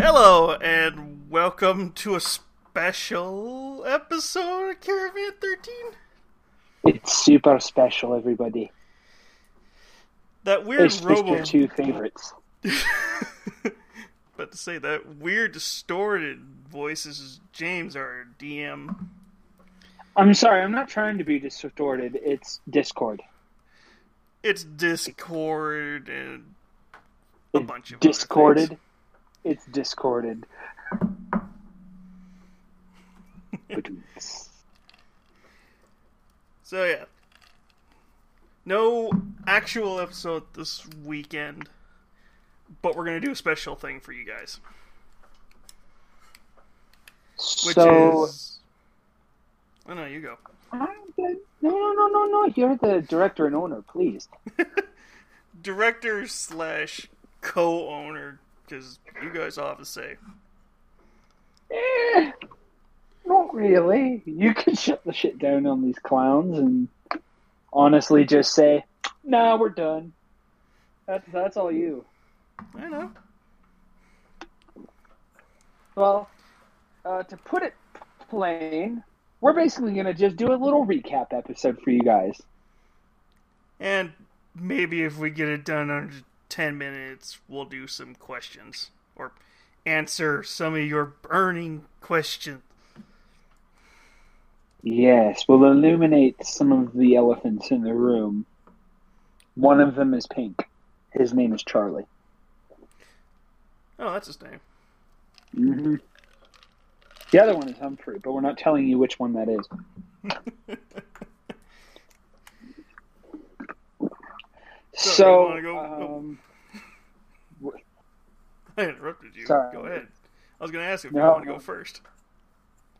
Hello, and welcome to a special episode of Caravan 13. It's super special, everybody. That weird It's just robo. your two favorites. but to say that weird distorted voice is James, our DM. I'm sorry, I'm not trying to be distorted. It's Discord. It's Discord and a bunch of other discorded. It's discorded. So yeah, no actual episode this weekend, but we're gonna do a special thing for you guys, which so, is. Oh no, you go. No, no, no, no, no. You're the director and owner, please. Director slash co-owner, because you guys all have to say. Eh, not really. You can shut the shit down on these clowns and honestly just say, "Nah, we're done." That's that's all you. I know. Well, uh, to put it plain, we're basically going to just do a little recap episode for you guys. And maybe if we get it done under 10 minutes, we'll do some questions. Or answer some of your burning questions. Yes, we'll illuminate some of the elephants in the room. One of them is pink. His name is Charlie. Oh, that's his name. hmm The other one is Humphrey, but we're not telling you which one that is. So, So, you wanna go- um, I interrupted you. Sorry. Go ahead. I was going to ask if you want to go first.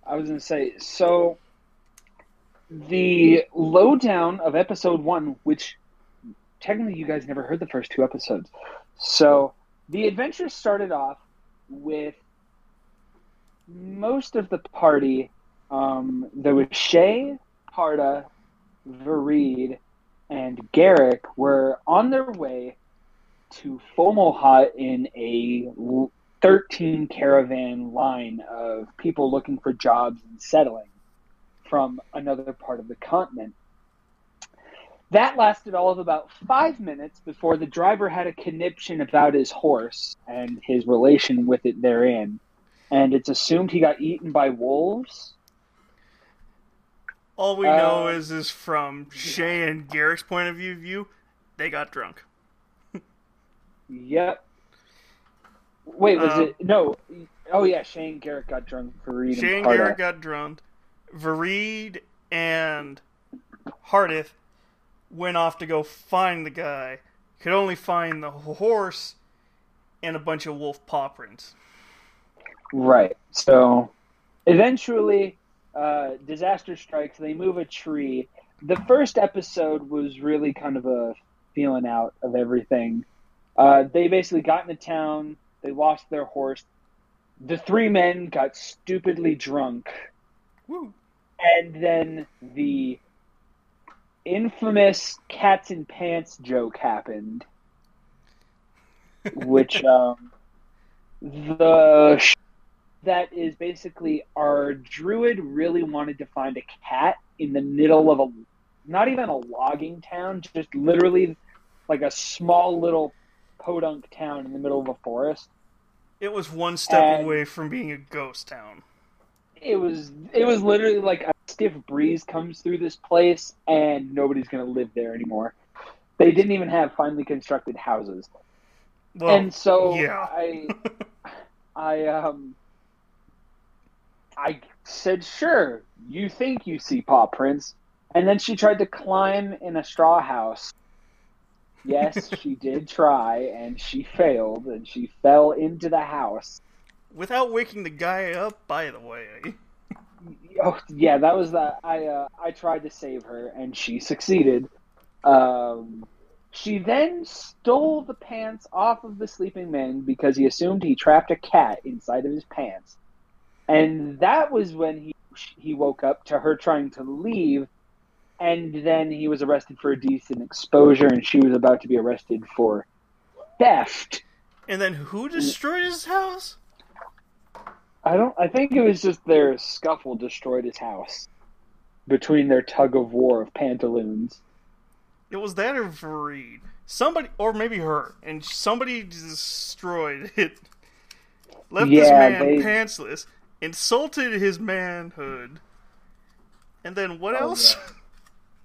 I was going to say, so the lowdown of episode one, which technically you guys never heard the first two episodes. So the adventure started off with most of the party. Um, there was Shay, Parda, Vareed, and Garrick were on their way to Fomalhaut in a 13 caravan line of people looking for jobs and settling from another part of the continent. That lasted all of about five minutes before the driver had a conniption about his horse and his relation with it therein. And it's assumed he got eaten by wolves. All we know Uh, is, is from Shay and Garrick's point of view, view they got drunk. Yep. Wait, was Um, it? No. Oh, yeah, Shane Garrett got drunk Shay and Garrick got drunk. Vareed and Hardith went off to go find the guy. Could only find the horse and a bunch of wolf paw prints. Right. So eventually, uh, disaster strikes. They move a tree. The first episode was really kind of a feeling out of everything. Uh, they basically got into town. They lost their horse. The three men got stupidly drunk. Woo. And then the infamous cats in pants joke happened, which um, the that is basically our druid really wanted to find a cat in the middle of a not even a logging town, just literally like a small little podunk town in the middle of a forest. It was one step And- away from being a ghost town. it was it was literally like a stiff breeze comes through this place and nobody's gonna live there anymore. They didn't even have finely constructed houses. Well, and so yeah. I I um I said, Sure, you think you see paw prints. And then she tried to climb in a straw house. Yes, she did try and she failed and she fell into the house. Without waking the guy up, by the way. Oh yeah, that was that. I uh, I tried to save her, and she succeeded. Um, she then stole the pants off of the sleeping man because he assumed he trapped a cat inside of his pants, and that was when he he woke up to her trying to leave, and then he was arrested for a decent exposure, and she was about to be arrested for theft. And then who destroyed his house? I don't. I think it was just their scuffle destroyed his house between their tug of war of pantaloons. It was that or Vareed. Somebody, or maybe her, and somebody destroyed it. Left this man they- pantsless, insulted his manhood, and then what Oh, else?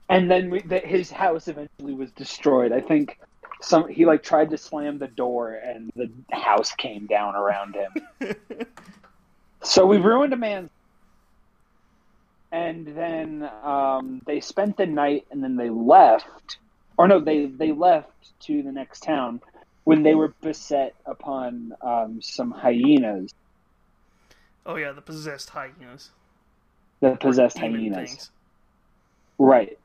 And then we, the, his house eventually was destroyed. I think some he like tried to slam the door, and the house came down around him. So we ruined a man's. And then um, they spent the night, and then they left. Or no, they they left to the next town when they were beset upon um, some hyenas, oh yeah, the possessed hyenas. the possessed hyenas. things. Right.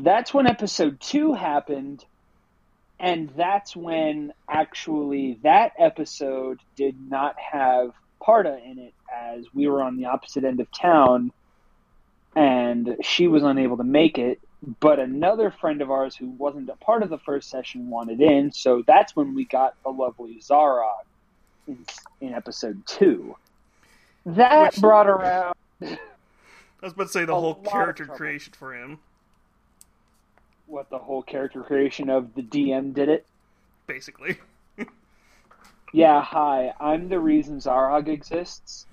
That's when episode two happened, and that's when actually that episode did not have Parta in it, as we were on the opposite end of town, and she was unable to make it. But another friend of ours who wasn't a part of the first session wanted in, so that's when we got the lovely Zara in, in episode two. That Which- brought around I was about to say the whole character creation for him, what the whole character creation of the DM did it. basically. Yeah, hi. I'm the reason Zarog exists.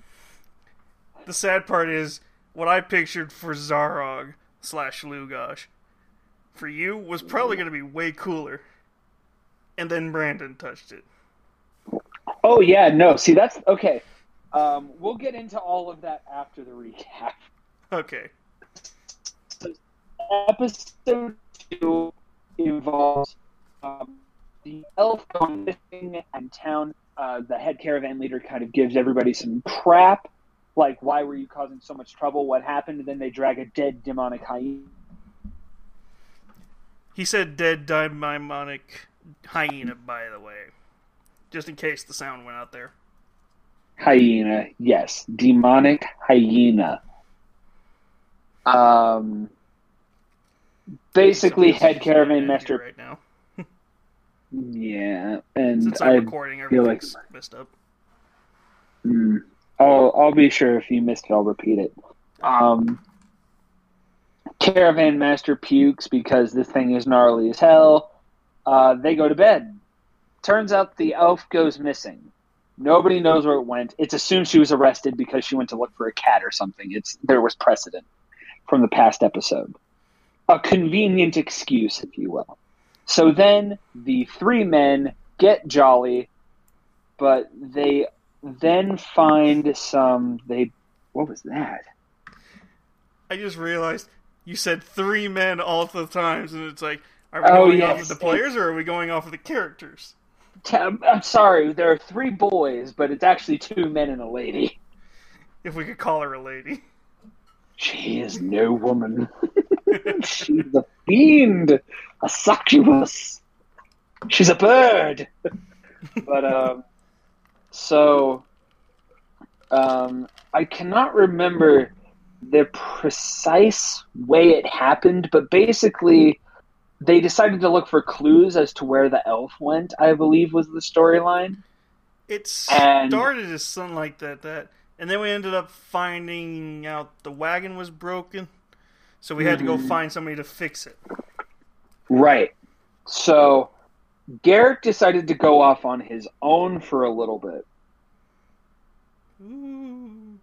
The sad part is what I pictured for Zarog slash Lugosh for you was probably going to be way cooler. And then Brandon touched it. Oh yeah, no. See, that's okay. Um, we'll get into all of that after the recap. Okay. Episode two involves um, the elf going missing and town. Uh, the head caravan leader kind of gives everybody some crap, like why were you causing so much trouble? What happened? And then they drag a dead demonic hyena. He said dead demonic hyena, by the way. Just in case the sound went out there. Hyena, yes, demonic hyena. Um, basically, head caravan master. Right now. Yeah, and Since I'm I, recording, feel like- messed up. mm, I'll I'll be sure if you missed it, I'll repeat it. Um, caravan master pukes because this thing is gnarly as hell. Uh, they go to bed. Turns out the elf goes missing. Nobody knows where it went. It's assumed she was arrested because she went to look for a cat or something. It's there was precedent from the past episode. A convenient excuse, if you will. So then the three men get jolly, but they then find some they what was that? I just realized you said three men all the times, and it's like, are we Oh, going off yes. of the players or are we going off of the characters? I'm sorry, there are three boys, but it's actually two men and a lady. If we could call her a lady. She is no woman. She's a fiend, a succubus. She's a bird. but um, so um, I cannot remember the precise way it happened, but basically they decided to look for clues as to where the elf went. I believe was the storyline. It And- started as something like that, that, and then we ended up finding out the wagon was broken, so we had to go Mhm. find somebody to fix it. Right. So Garrick decided to go off on his own for a little bit. Ooh.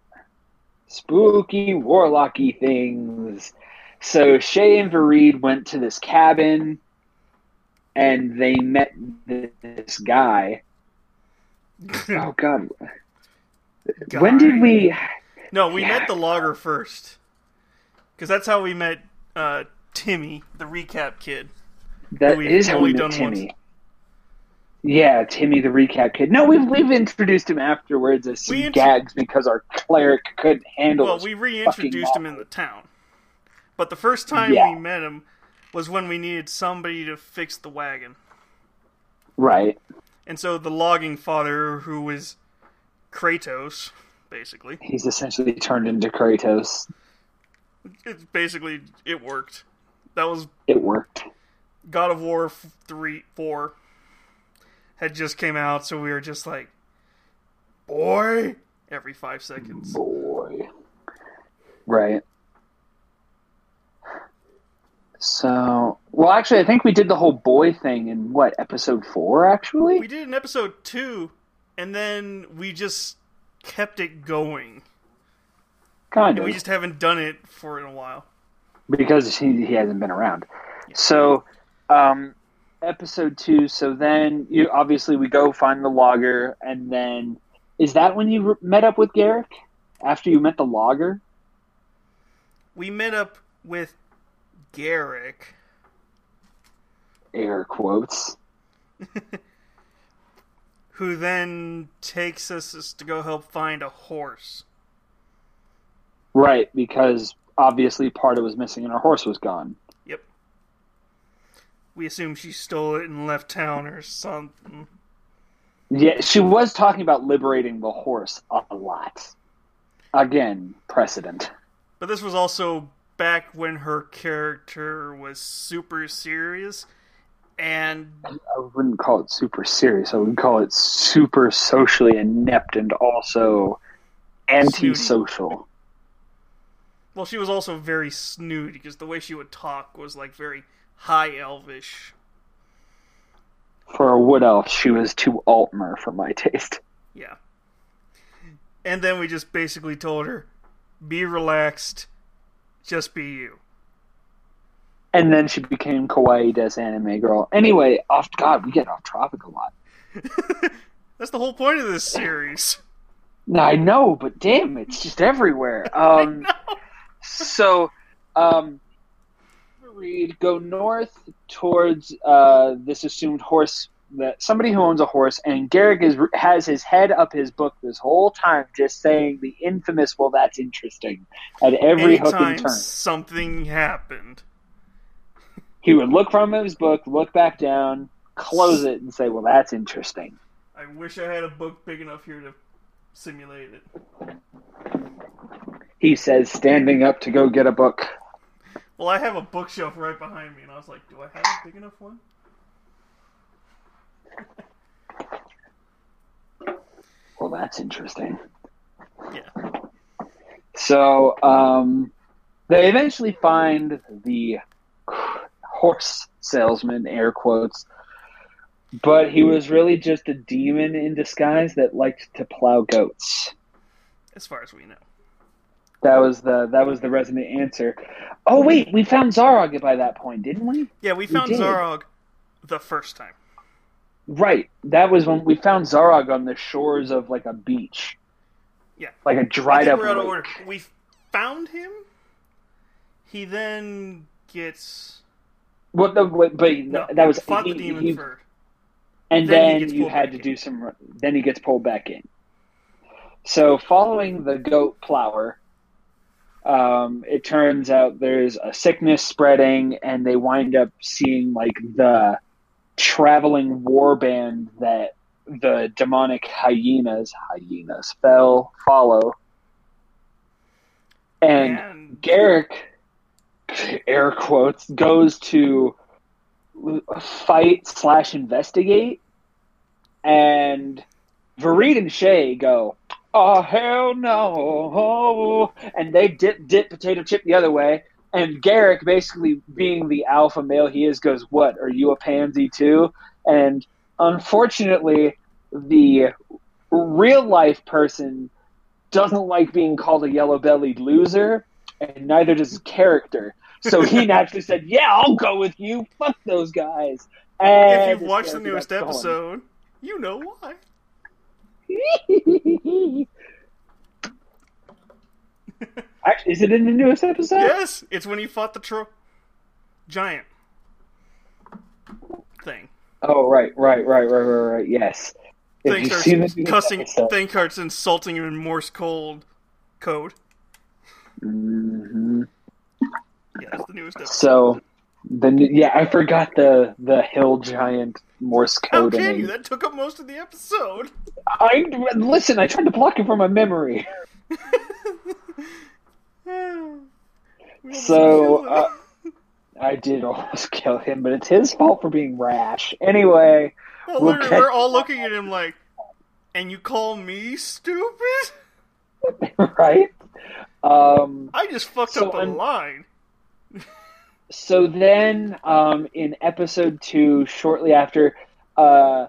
Spooky, warlocky things. So Shay and Vareed went to this cabin and they met this guy. Oh god. When did we No, we Yeah. met the logger first, because that's how we met uh, Timmy, the recap kid. That is how we met Timmy. once. Yeah, Timmy the recap kid. No, we've we've introduced him afterwards as some int- gags because our cleric couldn't handle Well, we reintroduced him in the town, but the first time Yeah. we met him was when we needed somebody to fix the wagon, Right. and so the logging father, who was Kratos, basically, He's essentially turned into Kratos. it's basically it worked. That was It worked. God of War three, four had just came out, so we were just like, boy, every five seconds. Boy. Right. So, well, actually, I think we did the whole boy thing in what episode four? Actually, We did in episode two, and then we just kept it going. kind of we just haven't done it for in a while. because he he hasn't been around. So, um, episode two. So then, you obviously we go find the logger, and then is that when you re- met up with Garrick after you met the logger? We met up with Garrick. Air quotes. who then takes us to go help find a horse. Right, because obviously Parda was missing and her horse was gone. Yep. We assume she stole it and left town or something. Yeah, she was talking about liberating the horse a lot. Again, precedent. But this was also back when her character was super serious and I wouldn't call it super serious. I would call it super socially inept and also antisocial. well she was also very snooty because the way she would talk was like very high elvish. For a wood elf, she was too Altmer for my taste. Yeah. And then we just basically told her, be relaxed, just be you. And then she became kawaii des anime girl. Anyway, off God, we get off topic a lot. That's the whole point of this series. I know, but damn, it's just everywhere. Um, so, um, Reed go north towards uh, this assumed horse that somebody who owns a horse, and Garrick is has his head up his book this whole time, just saying the infamous "Well, that's interesting" at every hook and turn. something happened. He would look from his book, look back down, close it, and say, "Well, that's interesting." I wish I had a book big enough here to simulate it. He says, standing up to go get a book. Well, I have a bookshelf right behind me, and I was like, do I have a big enough one? Well, that's interesting. Yeah. So um, they eventually find the horse salesman, air quotes, but he was really just a demon in disguise that liked to plow goats. As far as we know. That was the that was the resonant answer. Oh wait, we found Zarog by that point, didn't we? Yeah, we found did. Zarog the first time. Right. That was when we found Zarog on the shores of like a beach. Yeah. Like a dried up we're out of order. We found him. He then gets What no, wait, but no, that was fought he- the demon he- first. and Then then, you had to in. do some. Then he gets pulled back in. So, following the goat plower, um, it turns out there's a sickness spreading, and they wind up seeing like the traveling war band that the demonic hyenas, hyenas, fell follow, and And Garrick, air quotes, goes to fight slash investigate, and Vareed and Shay go, oh hell no, and they dip dip potato chip the other way, and Garrick, basically being the alpha male he is, goes, "What? Are you a pansy too?" And unfortunately, the real life person doesn't like being called a yellow bellied loser, and neither does his character. So he naturally said, "Yeah, I'll go with you. Fuck those guys." And if you've watched the newest episode, you know why. Actually, is it in the newest episode? Yes, it's when he fought the tro- giant thing. Oh, right, right, right, right, right, right. Yes. If Thing you've starts seen the newest cussing. starts insulting him in Morse code. Code. Mhm. Yeah, that's the newest episode. So, the yeah, I forgot the the hill giant Morse How code. can you? That took up most of the episode. I listen. I tried to block it from my memory. So, uh, I did almost kill him, but it's his fault for being rash. Anyway, well, we'll literally, get- we're all looking at him like, and you call me stupid? right? Um, I just fucked So up the I'm- line. so then um, in episode two, shortly after, uh,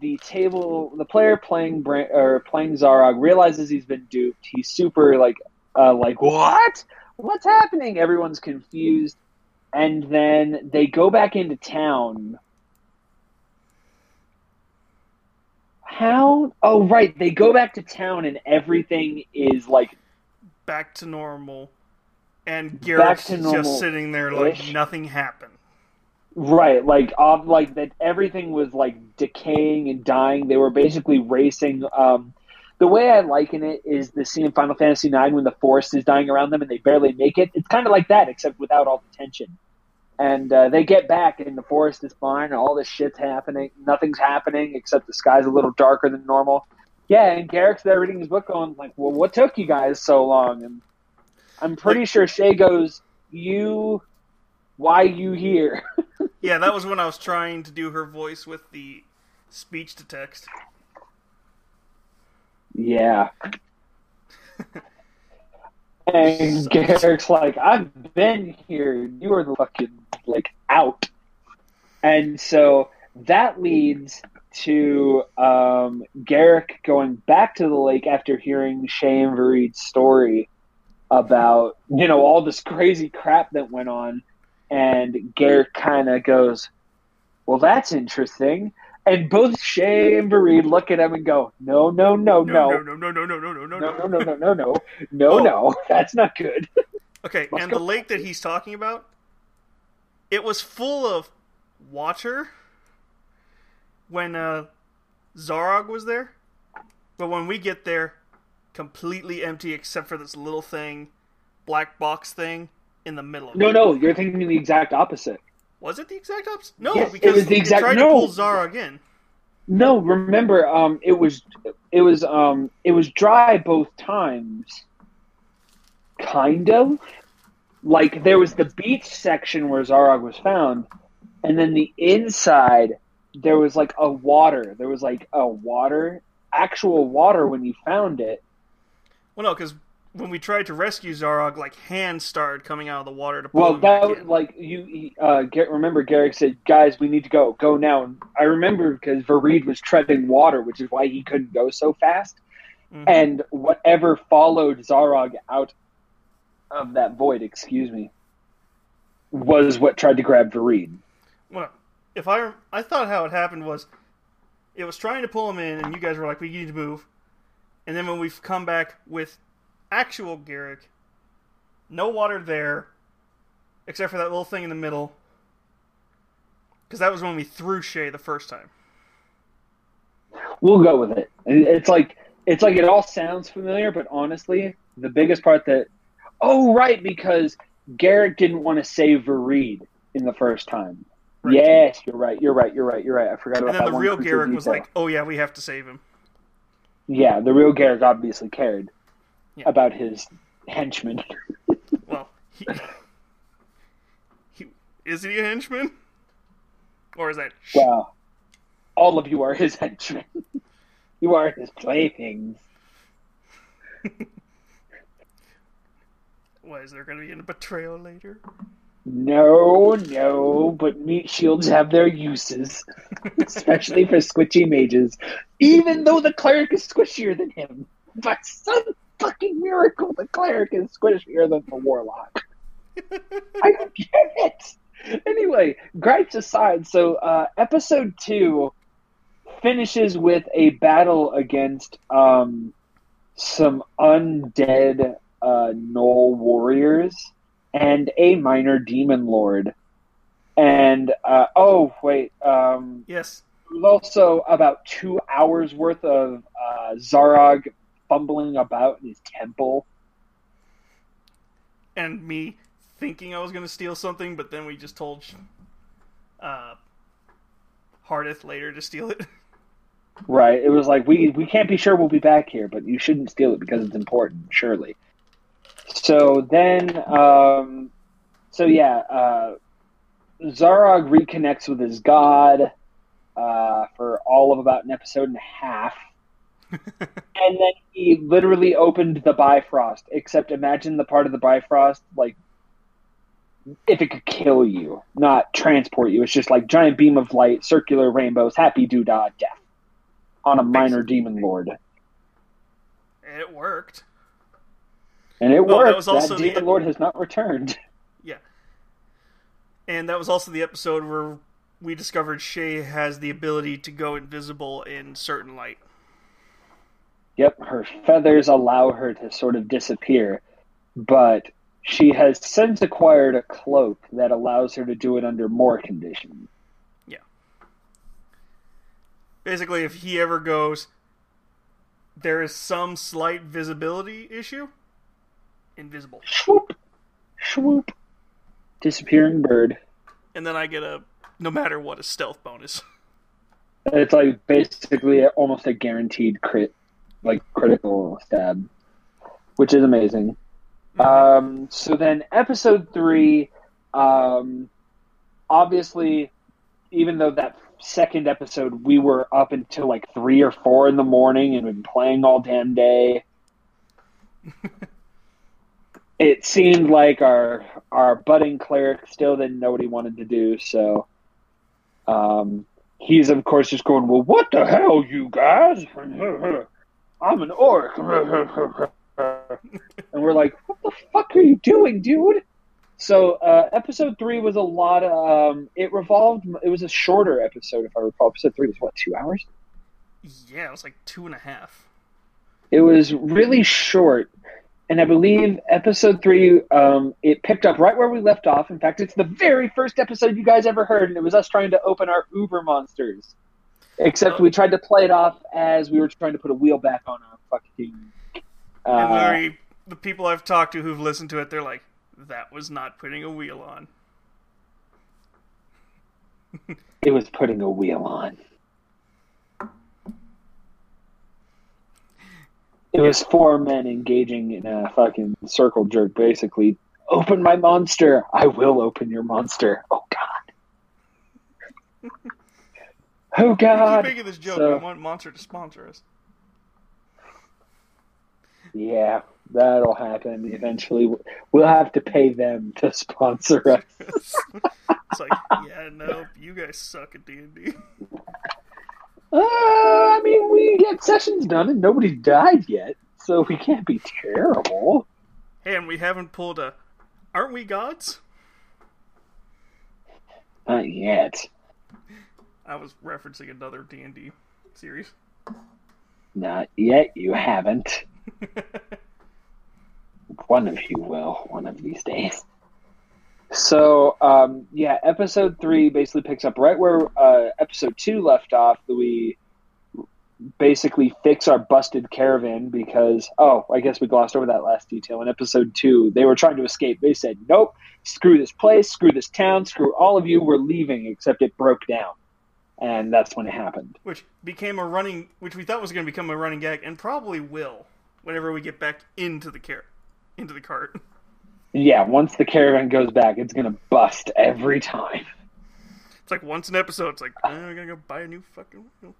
the table, the player playing Bra- or playing Zarog realizes he's been duped. He's super like, uh, like what? What's happening? Everyone's confused, and then they go back into town. How? Oh, right. They go back to town, and everything is like Back to normal. And Garrick's just sitting there like nothing happened. Right, like um, like that everything was like decaying and dying. They were basically racing. Um, the way I liken it is the scene in Final Fantasy IX when the forest is dying around them and they barely make it. It's kind of like that, except without all the tension. And uh, they get back and the forest is fine. And all this shit's happening. Nothing's happening except the sky's a little darker than normal. Yeah, and Garrick's there reading his book, going like, "Well, what took you guys so long?" And I'm pretty sure Shay goes, "You, why you here?" Yeah, that was when I was trying to do her voice with the speech to text. Yeah. and Garrick's like, I've been here. You are the fucking like out. And so that leads to um, Garrick going back to the lake after hearing Shay and Vareed's story about you know all this crazy crap that went on, and Garrick kind of goes, "Well, that's interesting." And both Shay and Vareed look at him and go, "No, no, no, no, no, no, no, no, no, no, no, no, no, no, no, no, no, no, Oh. no. That's not good." Okay, and the lake that he's talking about, it was full of water when uh, Zarog was there, but when we get there, completely empty except for this little thing, black box thing in the middle of it. No, it. no, you're thinking the exact opposite. Was it the exact opposite? No, Yes, it because was the exact- it tried no. to pull Zarog again. No, remember, um, it was, it was, um, it was dry both times. Kind of. Like there was the beach section where Zarog was found, and then the inside there was like a water. There was like a water, actual water when you found it. Well, no, because when we tried to rescue Zarog, like hands started coming out of the water to pull Well, him that back in. like you. Uh, Gar- remember, Garrick said, "Guys, we need to go. Go now." And I remember because Vareed was treading water, which is why he couldn't go so fast. Mhm. And whatever followed Zarog out of that void, excuse me, was what tried to grab Vareed. Well, if I I thought how it happened was, it was trying to pull him in, and you guys were like, "We need to move," and then when we've come back with actual Garrick, no water there, except for that little thing in the middle, because that was when we threw Shay the first time. We'll go with it. It's like it's like it all sounds familiar, but honestly, the biggest part that oh right, because Garrick didn't want to save Vareed in the first time. Right. Yes, you're right. You're right. You're right. You're right. I forgot about And then that the real Garrick was like, "Oh yeah, we have to save him." Yeah, the real Garrick obviously cared Yeah. about his henchmen. Well, he, he is he a henchman, or is that? sh- Wow. All of you are his henchmen. you are his playthings. Why is there going to be a betrayal later? No, no, but meat shields have their uses, especially for squishy mages. Even though the cleric is squishier than him, by some fucking miracle, the cleric is squishier than the warlock. I don't get it. Anyway, gripes aside, so uh, episode two finishes with a battle against um, some undead uh, gnoll warriors and a minor demon lord. And uh, oh wait, um, Yes, also about two hours worth of uh, Zarog fumbling about in his temple. and me thinking I was going to steal something, but then we just told uh, Hardith later to steal it. Right. It was like we we can't be sure we'll be back here, but you shouldn't steal it because it's important, surely. So then, um, so yeah, uh, Zarog reconnects with his god uh, for all of about an episode and a half, and then he literally opened the Bifrost. Except imagine the part of the Bifrost like if it could kill you, not transport you. It's just like giant beam of light, circular rainbows, happy doodah, death on a minor demon lord, And it worked. and it oh, that worked. was That, also the- demon lord has not returned. Yeah. And that was also the episode where we discovered Shay has the ability to go invisible in certain light. Yep, her feathers allow her to sort of disappear, but she has since acquired a cloak that allows her to do it under more conditions. Yeah. Basically, if he ever goes, there is some slight visibility issue. Invisible. Swoop, swoop, disappearing bird. And then I get a, no matter what, a stealth bonus. It's like basically almost a guaranteed crit, like critical stab, which is amazing. Um, so then episode three, um, obviously, even though that second episode we were up until like three or four in the morning and been playing all damn day. it seemed like our our budding cleric still didn't know what he wanted to do, so um, he's of course just going, "Well, what the hell, you guys? I'm an orc." and we're like, "What the fuck are you doing, dude?" So uh, episode three was a lot. Of, um, it revolved. It was a shorter episode, if I recall. Episode three was what two hours? Yeah, it was like two and a half. It was really short, and I believe episode three um, it picked up right where we left off. In fact, it's the very first episode you guys ever heard, and it was us trying to open our Uber monsters. Except we tried to play it off as we were trying to put a wheel back on our fucking. and Uh, literally, the people I've talked to who've listened to it, they're like, that was not putting a wheel on. it was putting a wheel on. It was four men engaging in a fucking circle jerk, basically. Open my monster. I will open your monster. Oh God. oh I God. keep making this joke. So- I want Monster to sponsor us. Yeah, that'll happen eventually. We'll have to pay them to sponsor us. it's like, yeah, no, you guys suck at D and D. Uh, I mean, we get sessions done and nobody's died yet, so we can't be terrible. Hey, and we haven't pulled a. Aren't we gods? Not yet. I was referencing another D and D series. Not yet, you haven't. One of you will, one of these days. So, um, yeah, episode three basically picks up right where uh, episode two left off. We basically fix our busted caravan because, oh, I guess we glossed over that last detail. In episode two, they were trying to escape. They said, nope, screw this place, screw this town, screw all of you, we're leaving, except it broke down. And that's when it happened. which became a running, which we thought was going to become a running gag, and probably will whenever we get back into the car, into the cart. Yeah, once the caravan goes back, it's gonna bust every time. It's like once an episode, it's like I'm gonna go buy a new fucking wheel.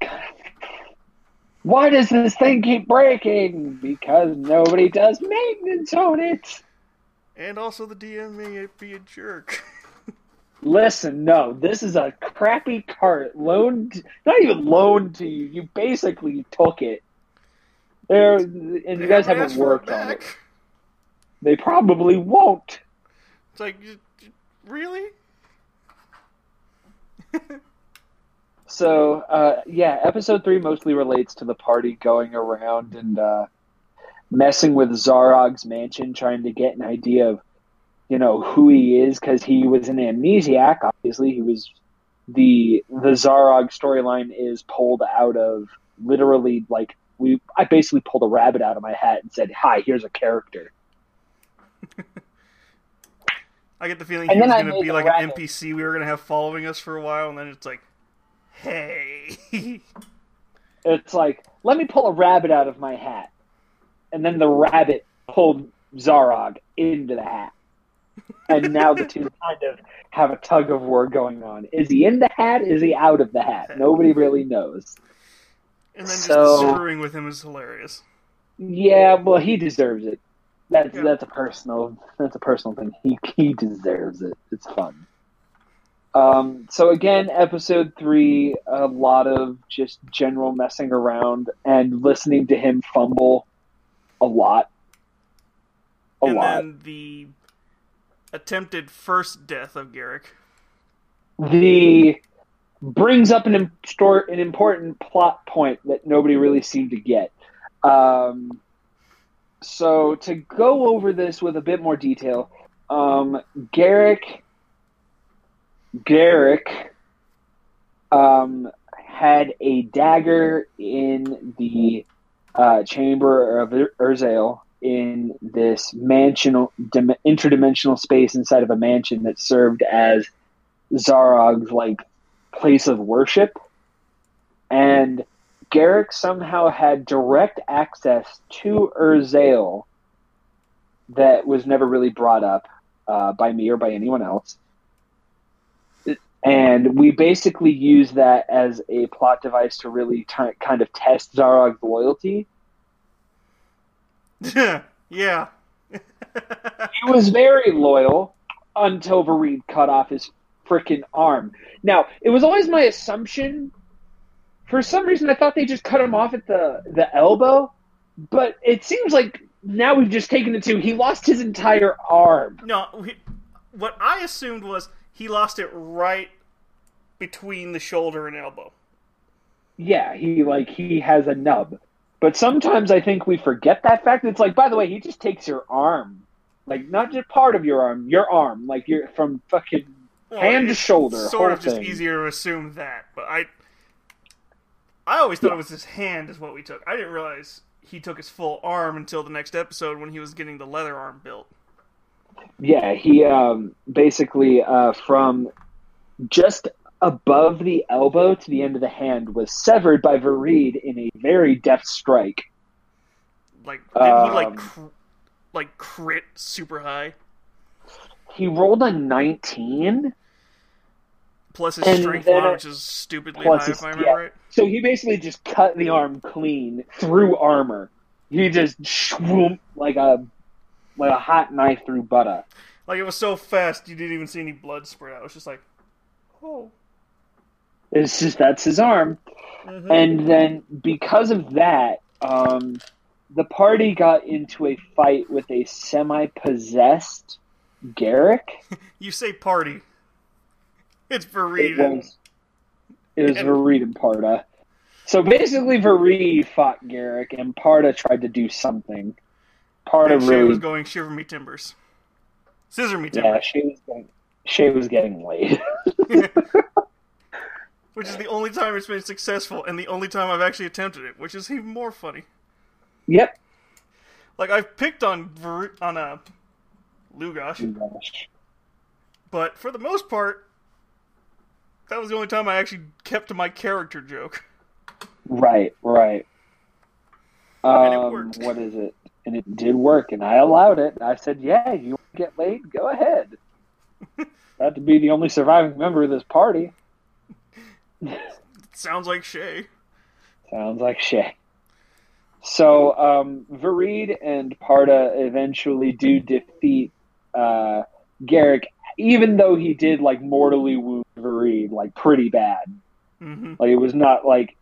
Why does this thing keep breaking? Because nobody does maintenance on it. And also the DM may be a jerk. Listen, no, this is a crappy cart loaned, not even loaned to you. You basically took it. There, and you guys They haven't asked for worked on it. They probably won't. It's like, really? So, uh, yeah, episode three mostly relates to the party going around and uh, messing with Zarog's mansion, trying to get an idea of, you know, who he is, because he was an amnesiac. Obviously, he was the the Zarog storyline is pulled out of literally like we. I basically pulled a rabbit out of my hat and said, "Hi, here's a character." I get the feeling And he was gonna be the like an. NPC we were gonna have following us for a while, and then it's like, hey, It's like, let me pull a rabbit out of my hat. And then the rabbit pulled Zarog into the hat. And now the two kind of have a tug of war going on. Is he in the hat? Is he out of the hat? Nobody really knows. And then just So- screwing with him is hilarious. Yeah, well, he deserves it. That's Yeah. that's a personal that's a personal thing. He he deserves it. It's fun. Um, so again, episode three, a lot of just general messing around and listening to him fumble a lot. A and lot. then the attempted first death of Garrick. the brings up an, an important plot point that nobody really seemed to get. Um, so to go over this with a bit more detail, um, Garrick, Garrick, um, had a dagger in the uh, chamber of Ur- Urzael in this mansional, dim- interdimensional space inside of a mansion that served as Zarog's like place of worship, and Garrick somehow had direct access to Urzael that was never really brought up uh, by me or by anyone else. And we basically use that as a plot device to really t- kind of test Zarog's loyalty. yeah. He was very loyal until Vareed cut off his freaking arm. Now, it was always my assumption. For some reason, I thought they just cut him off at the the elbow, but it seems like now we've just taken it to he lost his entire arm. no, we, what I assumed was he lost it right between the shoulder and elbow. Yeah, he like he has a nub. But sometimes I think we forget that fact. It's like, by the way, he just takes your arm, like not just part of your arm, your arm, like you're from fucking Well, Hand to it's shoulder, Sort of just thing. easier to assume that, but I, I always thought it was his hand is what we took. I didn't realize he took his full arm until the next episode when he was getting the leather arm built. Yeah, he um, basically uh, from just above the elbow to the end of the hand was severed by Vareed in a very deft strike. Like didn't he like Um, cr- like crit super high? He rolled a 19, Plus his And strength then which is stupidly high, his- if I remember yeah. right. so he basically just cut the arm clean through armor. He just swoop like a like a hot knife through butter. Like it was so fast, you didn't even see any blood spurt out. It was just like, oh. It's just that's his arm. Mhm. And then because of that, um, the party got into a fight with a semi-possessed Garrick. you say party. It's It Vareed. and- was it was And- Vareed and Parta. So basically, Vareed fought Garrick, and Parta tried to do something. Parta and Shay really, was going shiver me timbers. Scissor me yeah, timbers. she was getting, Shay was getting laid. Which is the only time it's been successful and the only time I've actually attempted it, which is even more funny. yep. Like I've picked on on uh, Lugosh, but for the most part, that was the only time I actually kept to my character joke. Right, right. And it Um, worked. what is it? And it did work, and I allowed it. I said, "Yeah, you get laid? Go ahead." Had to be the only surviving member of this party. Sounds like Shay. Sounds like Shay. So, um, Vareed and Parta eventually do defeat uh, Garrick, even though he did like mortally wound Vareed, like pretty bad. hmm Like it was not like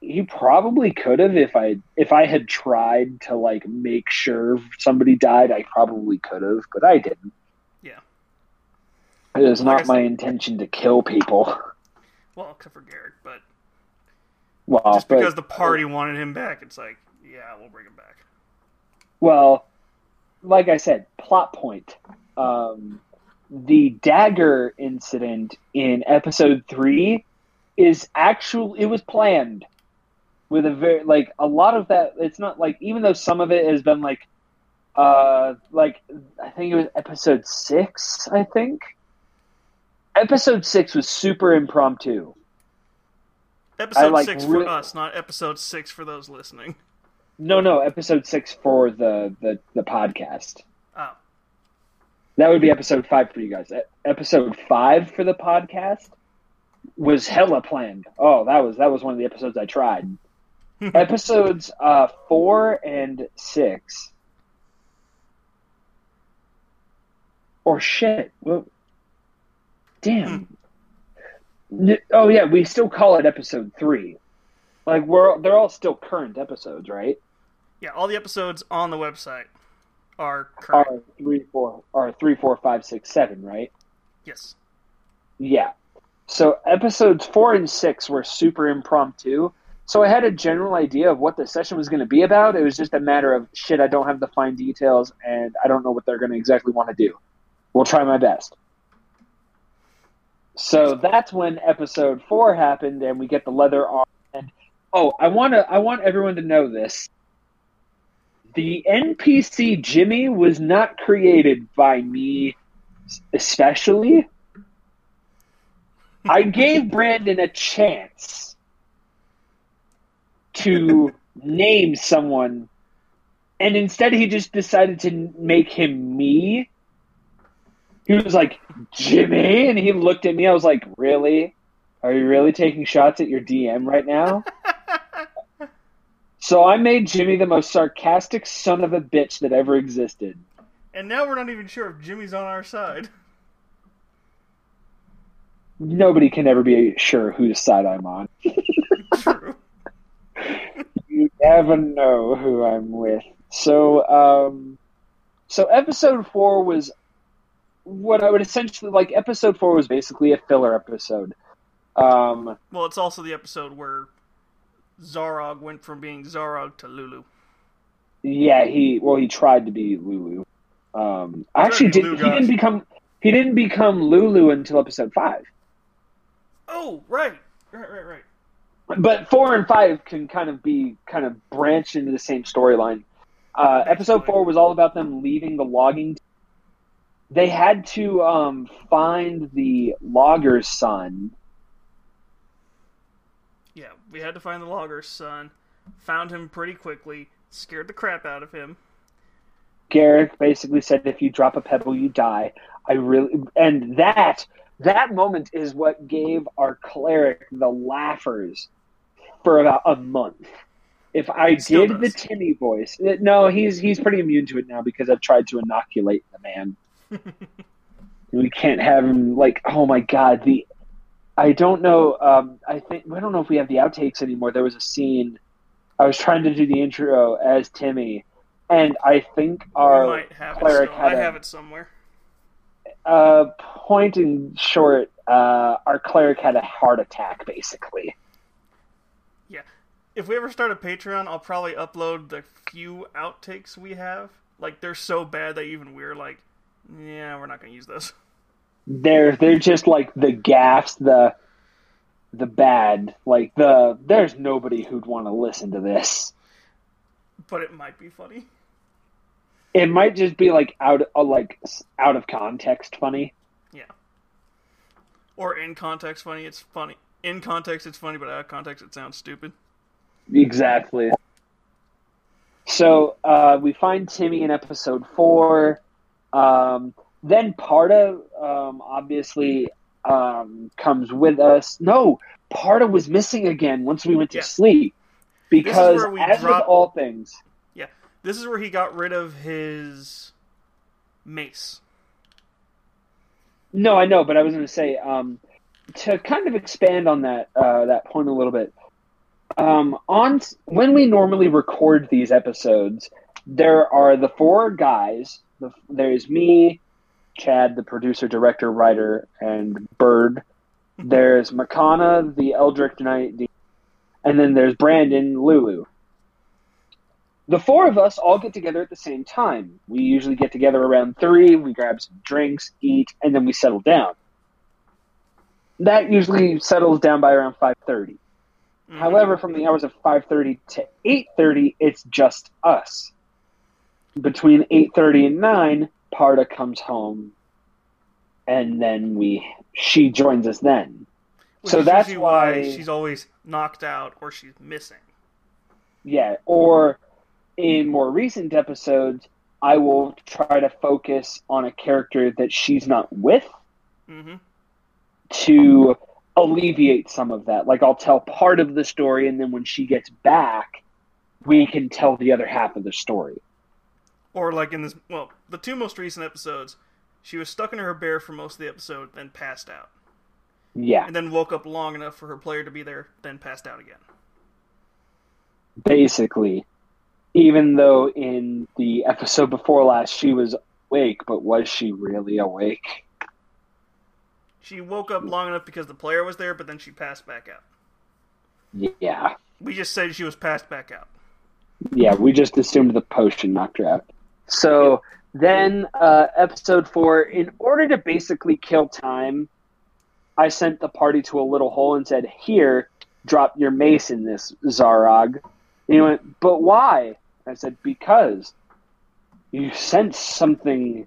he probably could have if I if I had tried to like make sure somebody died. I probably could have, but I didn't. Yeah. It is Like not my intention to kill people. Well, except for Garrick, but Well, just but- because the party wanted him back, it's like, yeah, we'll bring him back. Well, like I said, plot point. Um, the dagger incident in episode three is actual. It was planned with a very like a lot of that. It's not like even though some of it has been like, uh, like I think it was episode six. I think episode six was super impromptu. Episode like, six for us, not episode six for those listening. No, no, episode six for the the, the podcast. Oh, That would be episode five for you guys. Episode five for the podcast was hella planned. Oh, that was that was one of the episodes I tried. Episodes uh, four and six. Or shit. Well, damn. Hmm. Oh yeah, we still call it episode three. Like we're they're all still current episodes, right? Yeah, all the episodes on the website are current. Are three, four, or three, four, five, six, seven, right? yes. Yeah. So episodes four and six were super impromptu. So I had a general idea of what the session was going to be about. It was just a matter of shit. I don't have the fine details, and I don't know what they're going to exactly want to do. We'll try my best. So that's when episode four happened, and we get the leather arm. And oh, I want to. I want everyone to know this. The NPC Jimmy was not created by me, especially. I gave Brandon a chance to name someone, and instead he just decided to make him me. He was like, Jimmy, and he looked at me. I was like, Really? Are you really taking shots at your DM right now? so I made Jimmy the most sarcastic son of a bitch that ever existed. And now we're not even sure if Jimmy's on our side. Nobody can ever be sure whose side I'm on. True. you never know who I'm with. So, um, so episode four was what I would essentially like. Episode four was basically a filler episode. Um, Well, it's also the episode where Zarog went from being Zarog to Lulu. yeah, he well, he tried to be Lulu. Um, actually, did, he didn't become he didn't become Lulu until episode five. Oh, right. Right, right, right. But four and five can kind of be kind of branched into the same storyline. Uh, episode four was all about them leaving the logging. They had to um, find the logger's son. Yeah, we had to find the logger's son. Found him pretty quickly. Scared the crap out of him. Garrick basically said, "If you drop a pebble, you die." I really, and that that moment is what gave our cleric the laughers for about a month. If I did the. Timmy voice, no, he's he's pretty immune to it now because I've tried to inoculate the man. We can't have him like, oh my god, the. I don't know. Um, I think I don't know if we have the outtakes anymore. There was a scene. I was trying to do the intro as Timmy, and I think our we might have it cleric had I have it somewhere. uh, point in short, uh, our cleric had a heart attack, basically. Yeah, if we ever start a Patreon, I'll probably upload the few outtakes we have. Like, they're so bad that even we're like, yeah, we're not going to use this. They're they're just like the gaffs, the the bad, like the. There's nobody who'd want to listen to this. But it might be funny. It might just be like out, uh, like out of context, funny. Yeah. Or in context funny, it's funny. In context, it's funny, but out of context, it sounds stupid. Exactly. So uh, we find Timmy in episode four. Um, then Parda um, obviously um, comes with us. No, Parda was missing again once we went to Yeah. sleep. Because, as drop- with all things, yeah, This is where he got rid of his mace. no, I know, but I was going to say um, to kind of expand on that uh, that point a little bit. Um, on when we normally record these episodes, there are the four guys. The, there's me, Chad, the producer, director, writer, and Bird. There's Makana, the Eldritch Knight, the, and then there's Brandon, Lulu. The four of us all get together at the same time. We usually get together around three. We grab some drinks, eat, and then we settle down. That usually settles down by around five thirty. Mhm. However, from the hours of 5:30 to 8:30, it's just us. Between 8:30 and 9, Parda comes home and then we she joins us then. Which so that's why she's always knocked out or she's missing. Yeah, or in more recent episodes, I will try to focus on a character that she's not with hmm to alleviate some of that. Like I'll tell part of the story, and then when she gets back, we can tell the other half of the story. Or like in this, well, the two most recent episodes, she was stuck in her bear for most of the episode, then passed out, Yeah, and then woke up long enough for her player to be there, then passed out again. basically. Even though in the episode before last she was awake, but was she really awake? She woke up long enough because the player was there, but then she passed back out. Yeah. We just said she was passed back out. Yeah, we just assumed the potion knocked her out. So then, uh, episode four, in order to basically kill time, I sent the party to a little hole and said, Here, drop your mace in this, Zarog. And he went, But why? I said, Because you sense something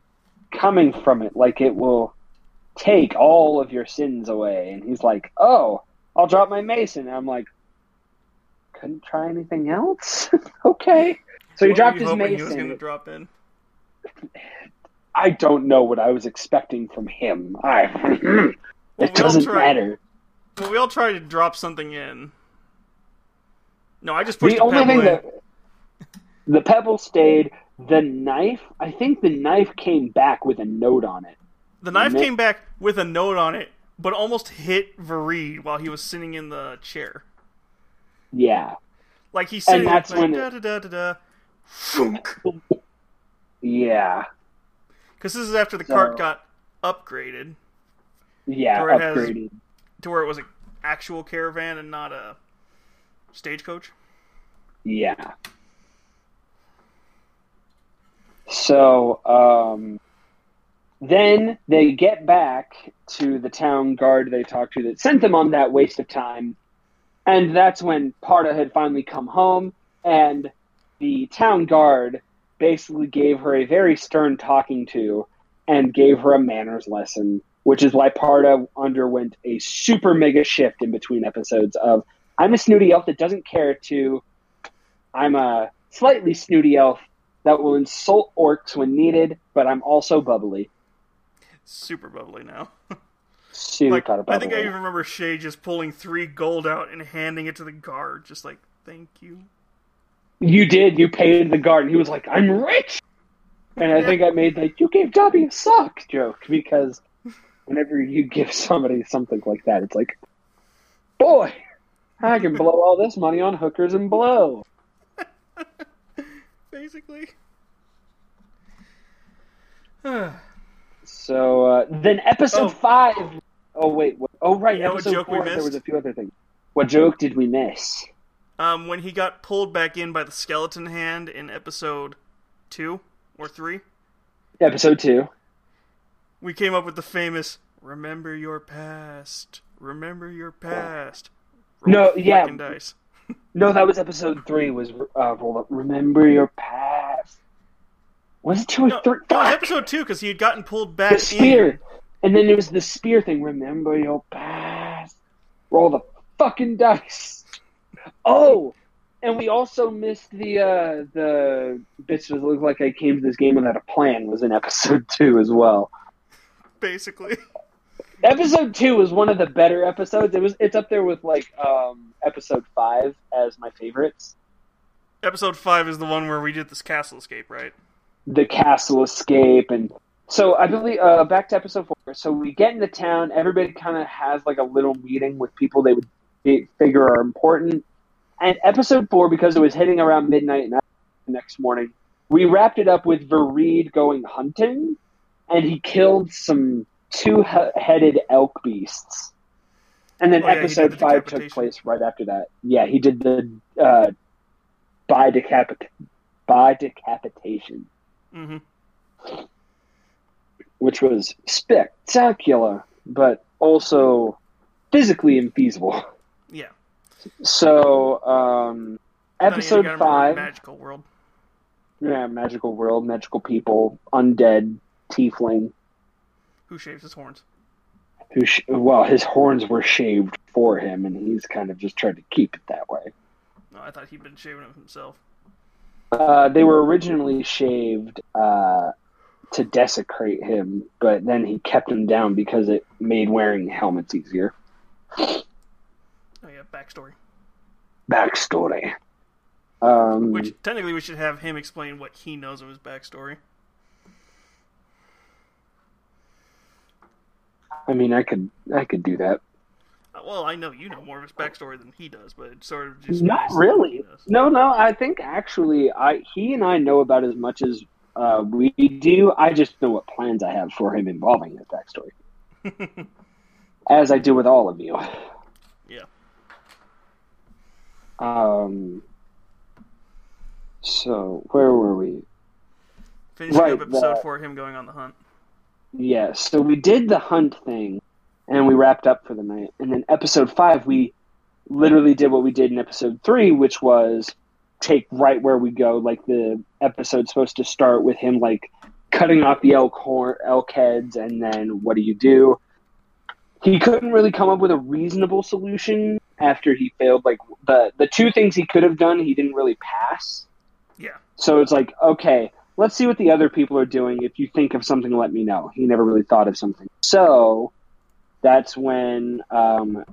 coming from it, like it will take all of your sins away. And he's like, Oh, I'll drop my mace. And I'm like, Couldn't try anything else? okay. So he What dropped his mace He was going to drop in. I don't know what I was expecting from him. I, Well, it doesn't tried. matter. Well, we all tried to drop something in. No, I just pushed The a only pebble thing in. that the pebble stayed. The knife, I think the knife came back with a note on it. The knife came back with a note on it, but almost hit Vareed while he was sitting in the chair. Yeah, Like he's sitting that's there, like, when da da da da. Yeah, Because this is after the So- cart got upgraded yeah. Or it has- Upgraded. to where it was an actual caravan and not a stagecoach. Yeah. So, um, then they get back to the town guard they talked to that sent them on that waste of time. And that's when Parda had finally come home, and the town guard basically gave her a very stern talking to and gave her a manners lesson, which is why Parda underwent a super mega shift in between episodes of I'm a snooty elf that doesn't care to I'm a slightly snooty elf that will insult orcs when needed, but I'm also bubbly. Super bubbly now. Super like bubbly. I think I even remember Shay just pulling three gold out and handing it to the guard, just like thank you. You did. You paid the guard, and he was like, "I'm rich." And I think I made like you gave Dobby a sock joke because whenever you give somebody something like that, it's like, boy, I can blow all this money on hookers and blow. Basically. So uh, then, episode Oh. five oh wait, what, oh right, You know episode four. There was a few other things. What joke did we miss? Um, when he got pulled back in by the skeleton hand in episode two or three, Episode two. we came up with the famous "Remember your past, remember your past." No, yeah. dice. No, that was episode three. Was uh, roll up. Remember your past. Was it two or No, three? it was episode two because he had gotten pulled back the spear, in. and then there was the spear thing. Remember your past. Roll the fucking dice. Oh, and we also missed the uh, the bitch that looked like I came to this game without a plan was in episode two as well. Basically, Episode two was one of the better episodes. It was it's up there with like um, episode five as my favorites. episode five is the one where we did this castle escape, right? the castle escape and so i believe uh, back to episode four so we get into town everybody kind of has like a little meeting with people they would figure are important and episode four because it was hitting around midnight and the next morning we wrapped it up with Vareed going hunting and he killed some two-headed elk beasts. And then Oh, yeah, episode the five took place right after that. Yeah he did the uh, by decapit by decapitation. Hmm which was spectacular, but also physically infeasible. So, um, Then again, you episode gotta five, Magical World. yeah, magical world, magical people, undead, tiefling, Who shaves his horns? who, sh- well, his horns were shaved for him, and he's kind of just tried to keep it that way. No, I thought he'd been shaving them himself. Uh, they were originally shaved uh, to desecrate him, but then he kept them down because it made wearing helmets easier. Backstory. Backstory. Um, Which technically we should have him explain what he knows of his backstory. I mean, I could I could do that. Uh, Well, I know you know more of his backstory than he does, but it's sort of just Not nice really. No, no. I think actually, I he and I know about as much as uh, we do. I just know what plans I have for him involving his backstory, as I do with all of you. Yeah. Um. So where were we? Finishing Right, up episode the- four, him going on the hunt. Yes. So we did the hunt thing, and we wrapped up for the night. And then episode five, we literally did what we did in episode three, which was take right where we go. Like the episode's supposed to start with him like cutting off the elk horn, elk heads, and then what do you do? He couldn't really come up with a reasonable solution after he failed. Like the the two things he could have done, he didn't really pass. Yeah. So it's like, okay, let's see what the other people are doing. If you think of something, let me know. He never really thought of something. So that's when um,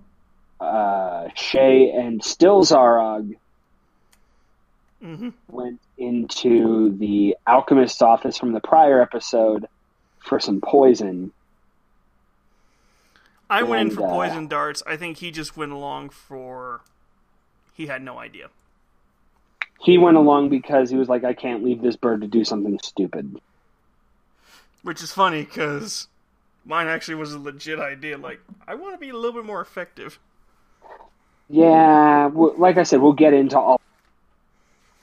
uh, Shay and still Zarog hmm went into the alchemist's office from the prior episode for some poison. I went in for uh, poison darts. I think he just went along for. He had no idea. He went along because he was like, I can't leave this bird to do something stupid. Which is funny because mine actually was a legit idea. Like, I want to be a little bit more effective. Yeah, like I said, we'll get into all,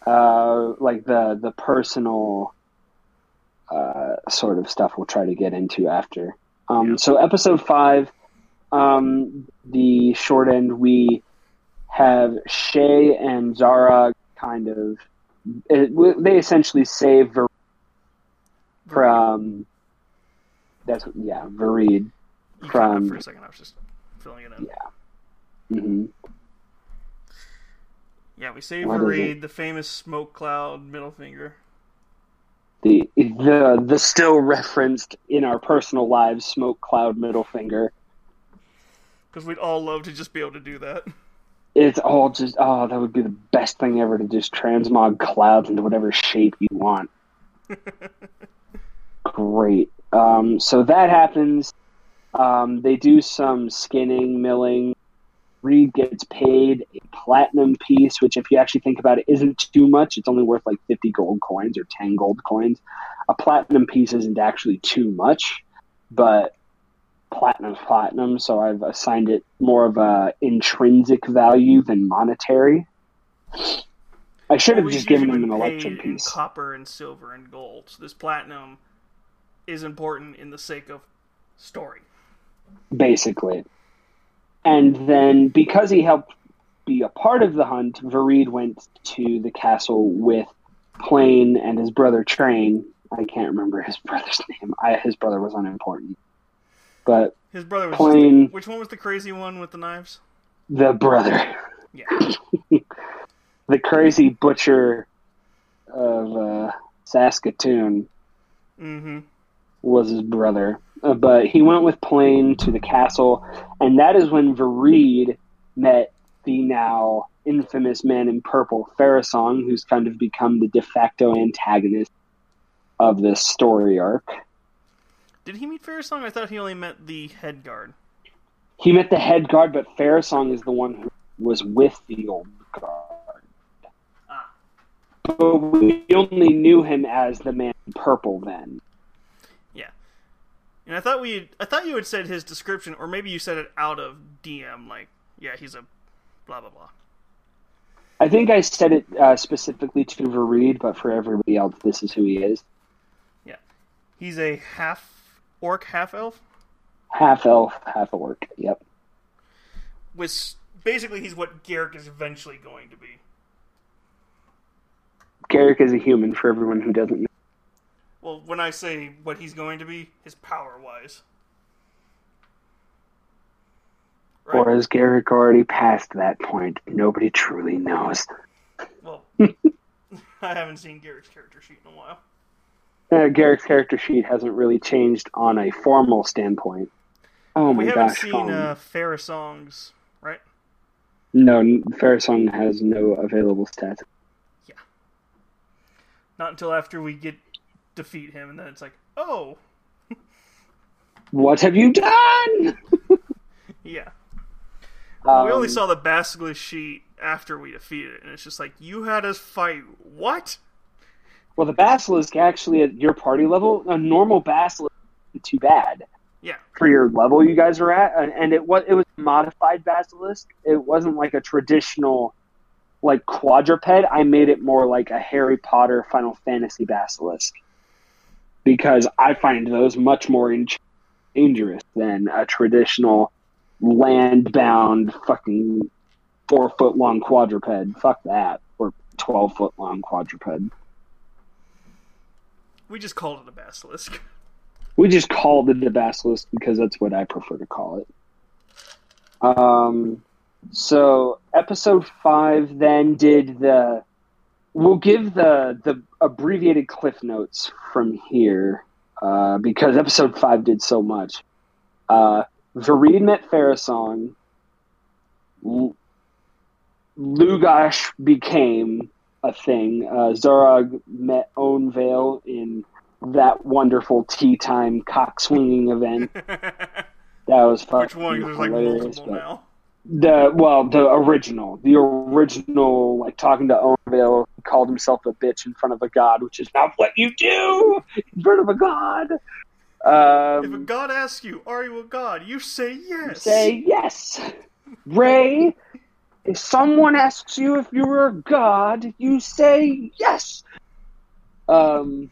uh, like the the personal, uh, sort of stuff. We'll try to get into after. Um, Yeah. So episode five, um, the short end, we have Shay and Zara kind of. It, they essentially save Ver- from. That's yeah, Vareed. You cut out from- for a second. I was just filling it in. Yeah. hmm Yeah, we What is Reed, the famous smoke cloud middle finger. the the the still referenced in our personal lives smoke cloud middle finger. Because we'd all love to just be able to do that. It's all just oh, that would be the best thing ever to just transmog clouds into whatever shape you want. Great. Um, so that happens. Um, they do some skinning, milling. Reed gets paid a platinum piece, which, if you actually think about it, isn't too much. It's only worth like 50 gold coins or 10 gold coins. A platinum piece isn't actually too much, but platinum's platinum, so I've assigned it more of a intrinsic value than monetary. I should have just given him an electrum piece. copper and silver and gold. So this platinum is important in the sake of story. basically. And then because he helped be a part of the hunt, Vareed went to the castle with Plain and his brother Train. I can't remember his brother's name. I, his brother was unimportant. But His brother was Plain, just, which one was the crazy one with the knives? the brother, Yeah. the crazy butcher of uh, Saskatoon, Mm-hmm. was his brother. Uh, but he went with Plain to the castle, and that is when Vareed met the now infamous man in purple, Pharisong, who's kind of become the de facto antagonist of this story arc. Did he meet Farazong? I thought he only met the head guard. He met the head guard, but Pharisong is the one who was with the old guard. Ah. But we only knew him as the man in purple then. Yeah. And I thought we, I thought you had said his description, or maybe you said it out of DM. Like, yeah, he's a blah blah blah. I think I said it uh, specifically to Vareed, but for everybody else, this is who he is. Yeah. He's a half orc, half elf. Half elf, half orc. Yep. With basically, he's what Garrick is eventually going to be. Garrick is a human for everyone who doesn't know. Well, when I say what he's going to be, his power wise. Right. Or is Garrick already past that point? Nobody truly knows. Well, I haven't seen Garrick's character sheet in a while. Uh, Garrick's character sheet hasn't really changed on a formal standpoint. Oh my gosh! we haven't gosh. seen Colin. uh, Farrah songs, right? No, Farrison has no available stats. Yeah. Not until after we get defeat him, and then it's like, oh, What have you done? yeah. we only Um, saw the basilisk sheet after we defeated it, and it's just like, you had us fight what? Well, the basilisk actually at your party level, a normal basilisk isn't too bad Yeah. for your level you guys are at, and, it was it was a modified basilisk. It wasn't like a traditional like quadruped. I made it more like a Harry Potter Final Fantasy basilisk because I find those much more in- dangerous than a traditional land bound fucking four foot long quadruped. Fuck that, or twelve foot long quadruped. We just called it a basilisk. We just called it the basilisk because that's what I prefer to call it. Um, so episode five then did the. We'll give the the abbreviated cliff notes from here uh, because episode five did so much. Uh, Vareed met Farasong. L- Lugash became a thing. Uh, Zarog met Ownvale in that wonderful tea time cock swinging event. That was fucking Which one? There's like multiple now. The well, the original, the original, like talking to Ownvale, called himself a bitch in front of a god, which is not what you do in front of a god. Um, If a god asks you, "Are you a god?" you say yes. say yes, Ray. If someone asks you if you're a god, you say yes. Um,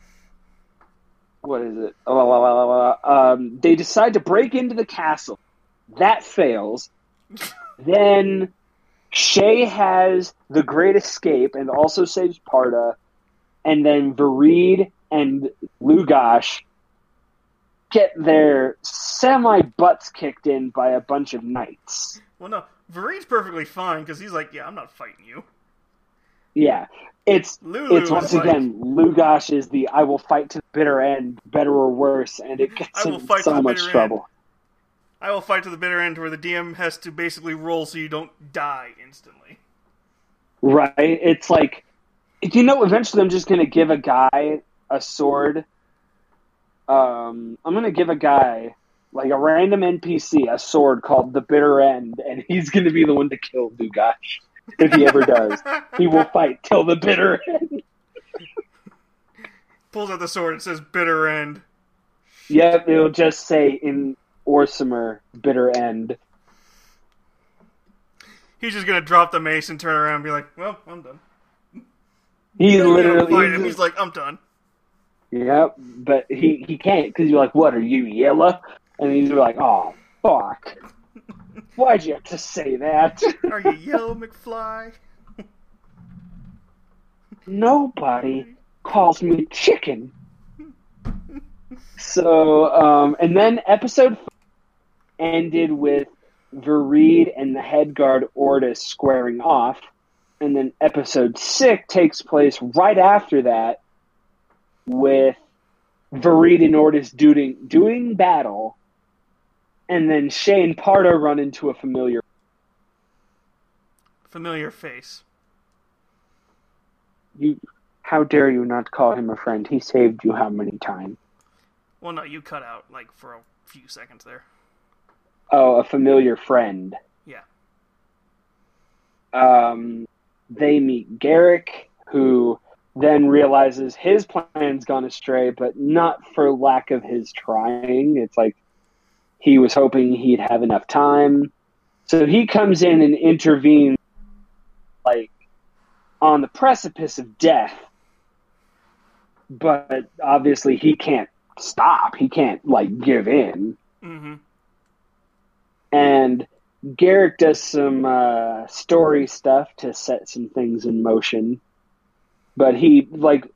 what is it? Oh. Um, they decide to break into the castle. That fails. then Shay has the Great Escape and also saves Parda. And then Vareed and Lugash get their semi butts kicked in by a bunch of knights. Well, no, Vareed's perfectly fine because he's like, "Yeah, I'm not fighting you." Yeah, it's Lulu it's once like, again Lugash is the I will fight to the bitter end, better or worse, and it gets him so much trouble. I will fight to the bitter end, where the DM has to basically roll so you don't die instantly. Right? It's like you know, eventually I'm just gonna give a guy a sword. Um, I'm gonna give a guy like a random NPC a sword called the Bitter End, and he's gonna be the one to kill Lugash if he ever does. He will fight till the bitter end. Pulls out the sword. It says "bitter end." Yep, it'll just say in Orsimer, Bitter End. He's just gonna drop the mace and turn around and be like, "Well, I'm done." He literally, fight him. He's like, "I'm done." yep, but he he can't because you're like, what are you yellow? And he's like, oh fuck, why'd you have to say that? Are you yellow, McFly? Nobody calls me chicken. So, um, and then episode ended with Vareed and the head guard Ortis squaring off. And then episode six takes place right after that with Vareed and Ortis doing, doing battle. And then Shane Pardo run into a familiar. Familiar face. You, how dare you not call him a friend? He saved you how many times? Well, no, you cut out like for a few seconds there. Oh, a familiar friend. Yeah. Um, they meet Garrick, who then realizes his plan's gone astray, but not for lack of his trying. It's like he was hoping he'd have enough time. So he comes in and intervenes, like, on the precipice of death. But obviously, he can't stop. He can't, like, give in Mm-hmm. and Garrick does some uh, story stuff to set some things in motion. But he, like,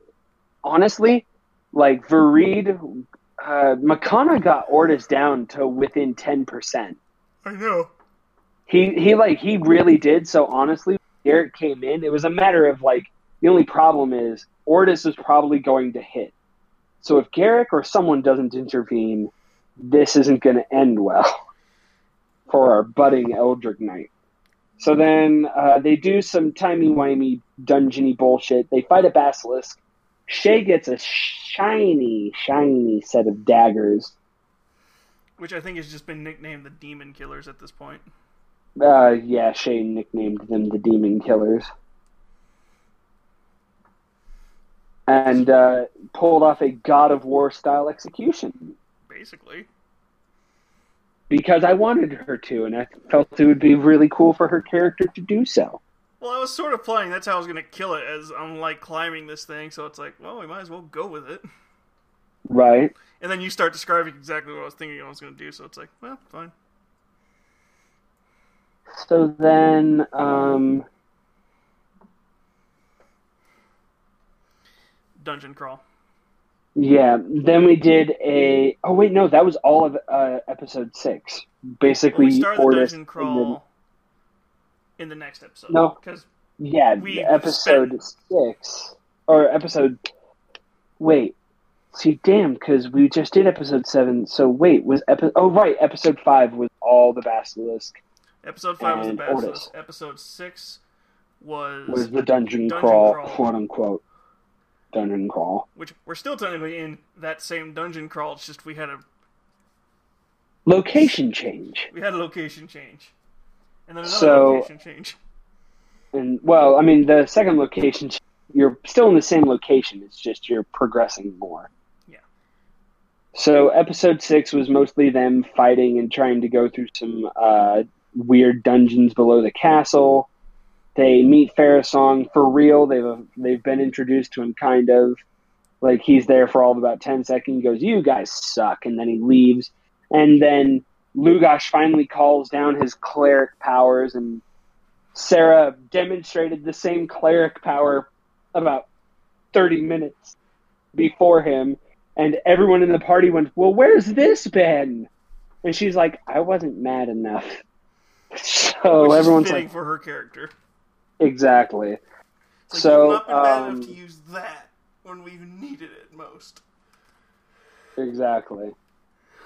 honestly, like, Vareed, uh, Makana got Ortis down to within 10%. I know. He, he, like, he really did. So, honestly, Garrick came in. It was a matter of, like, the only problem is Ortis is probably going to hit. So, if Garrick or someone doesn't intervene, this isn't going to end well. for our budding Eldritch Knight. So then uh, they do some timey-wimey dungeony bullshit. They fight a basilisk. Shay gets a shiny, shiny set of daggers. Which I think has just been nicknamed the Demon Killers at this point. Uh, yeah, Shay nicknamed them the Demon Killers. And uh, pulled off a God of War style execution Basically. because I wanted her to, and I felt it would be really cool for her character to do so. Well, I was sort of playing. That's how I was going to kill it, as I'm like climbing this thing. So it's like, well, we might as well go with it. Right? And then you start describing exactly what I was thinking I was going to do. So it's like, well, fine. So then, um, Dungeon crawl. yeah, then we did a. Oh wait, no, that was all of uh, episode six. Well, Basically, we started the dungeon crawl in the next episode. No. because yeah, we episode six or episode. Wait, see, damn, because we just did episode seven. So wait, was episode? Oh right, episode five was all the basilisk. episode five was the Basilisk. Ortis. Episode six was, Was the dungeon, Dungeon crawl, crawl. quote unquote, dungeon crawl which we're still technically in that same dungeon crawl. It's just we had a location change. we had a location change, and then another So- location change. And well, I mean, the second location, you're still in the same location. It's just you're progressing more. Yeah. So episode six was mostly them fighting and trying to go through some uh, weird dungeons below the castle. They meet Farasong for real. They've they've been introduced to him kind of like he's there for all of about ten seconds. He goes, "You guys suck," and then he leaves. And then Lugash finally calls down his cleric powers, and Sarah demonstrated the same cleric power about thirty minutes before him, and everyone in the party went, "Well, where's this been?" And she's like, "I wasn't mad enough." So which everyone's like, for her character. "Exactly." So, like, you've not been um, enough to use that when we needed it most. Exactly.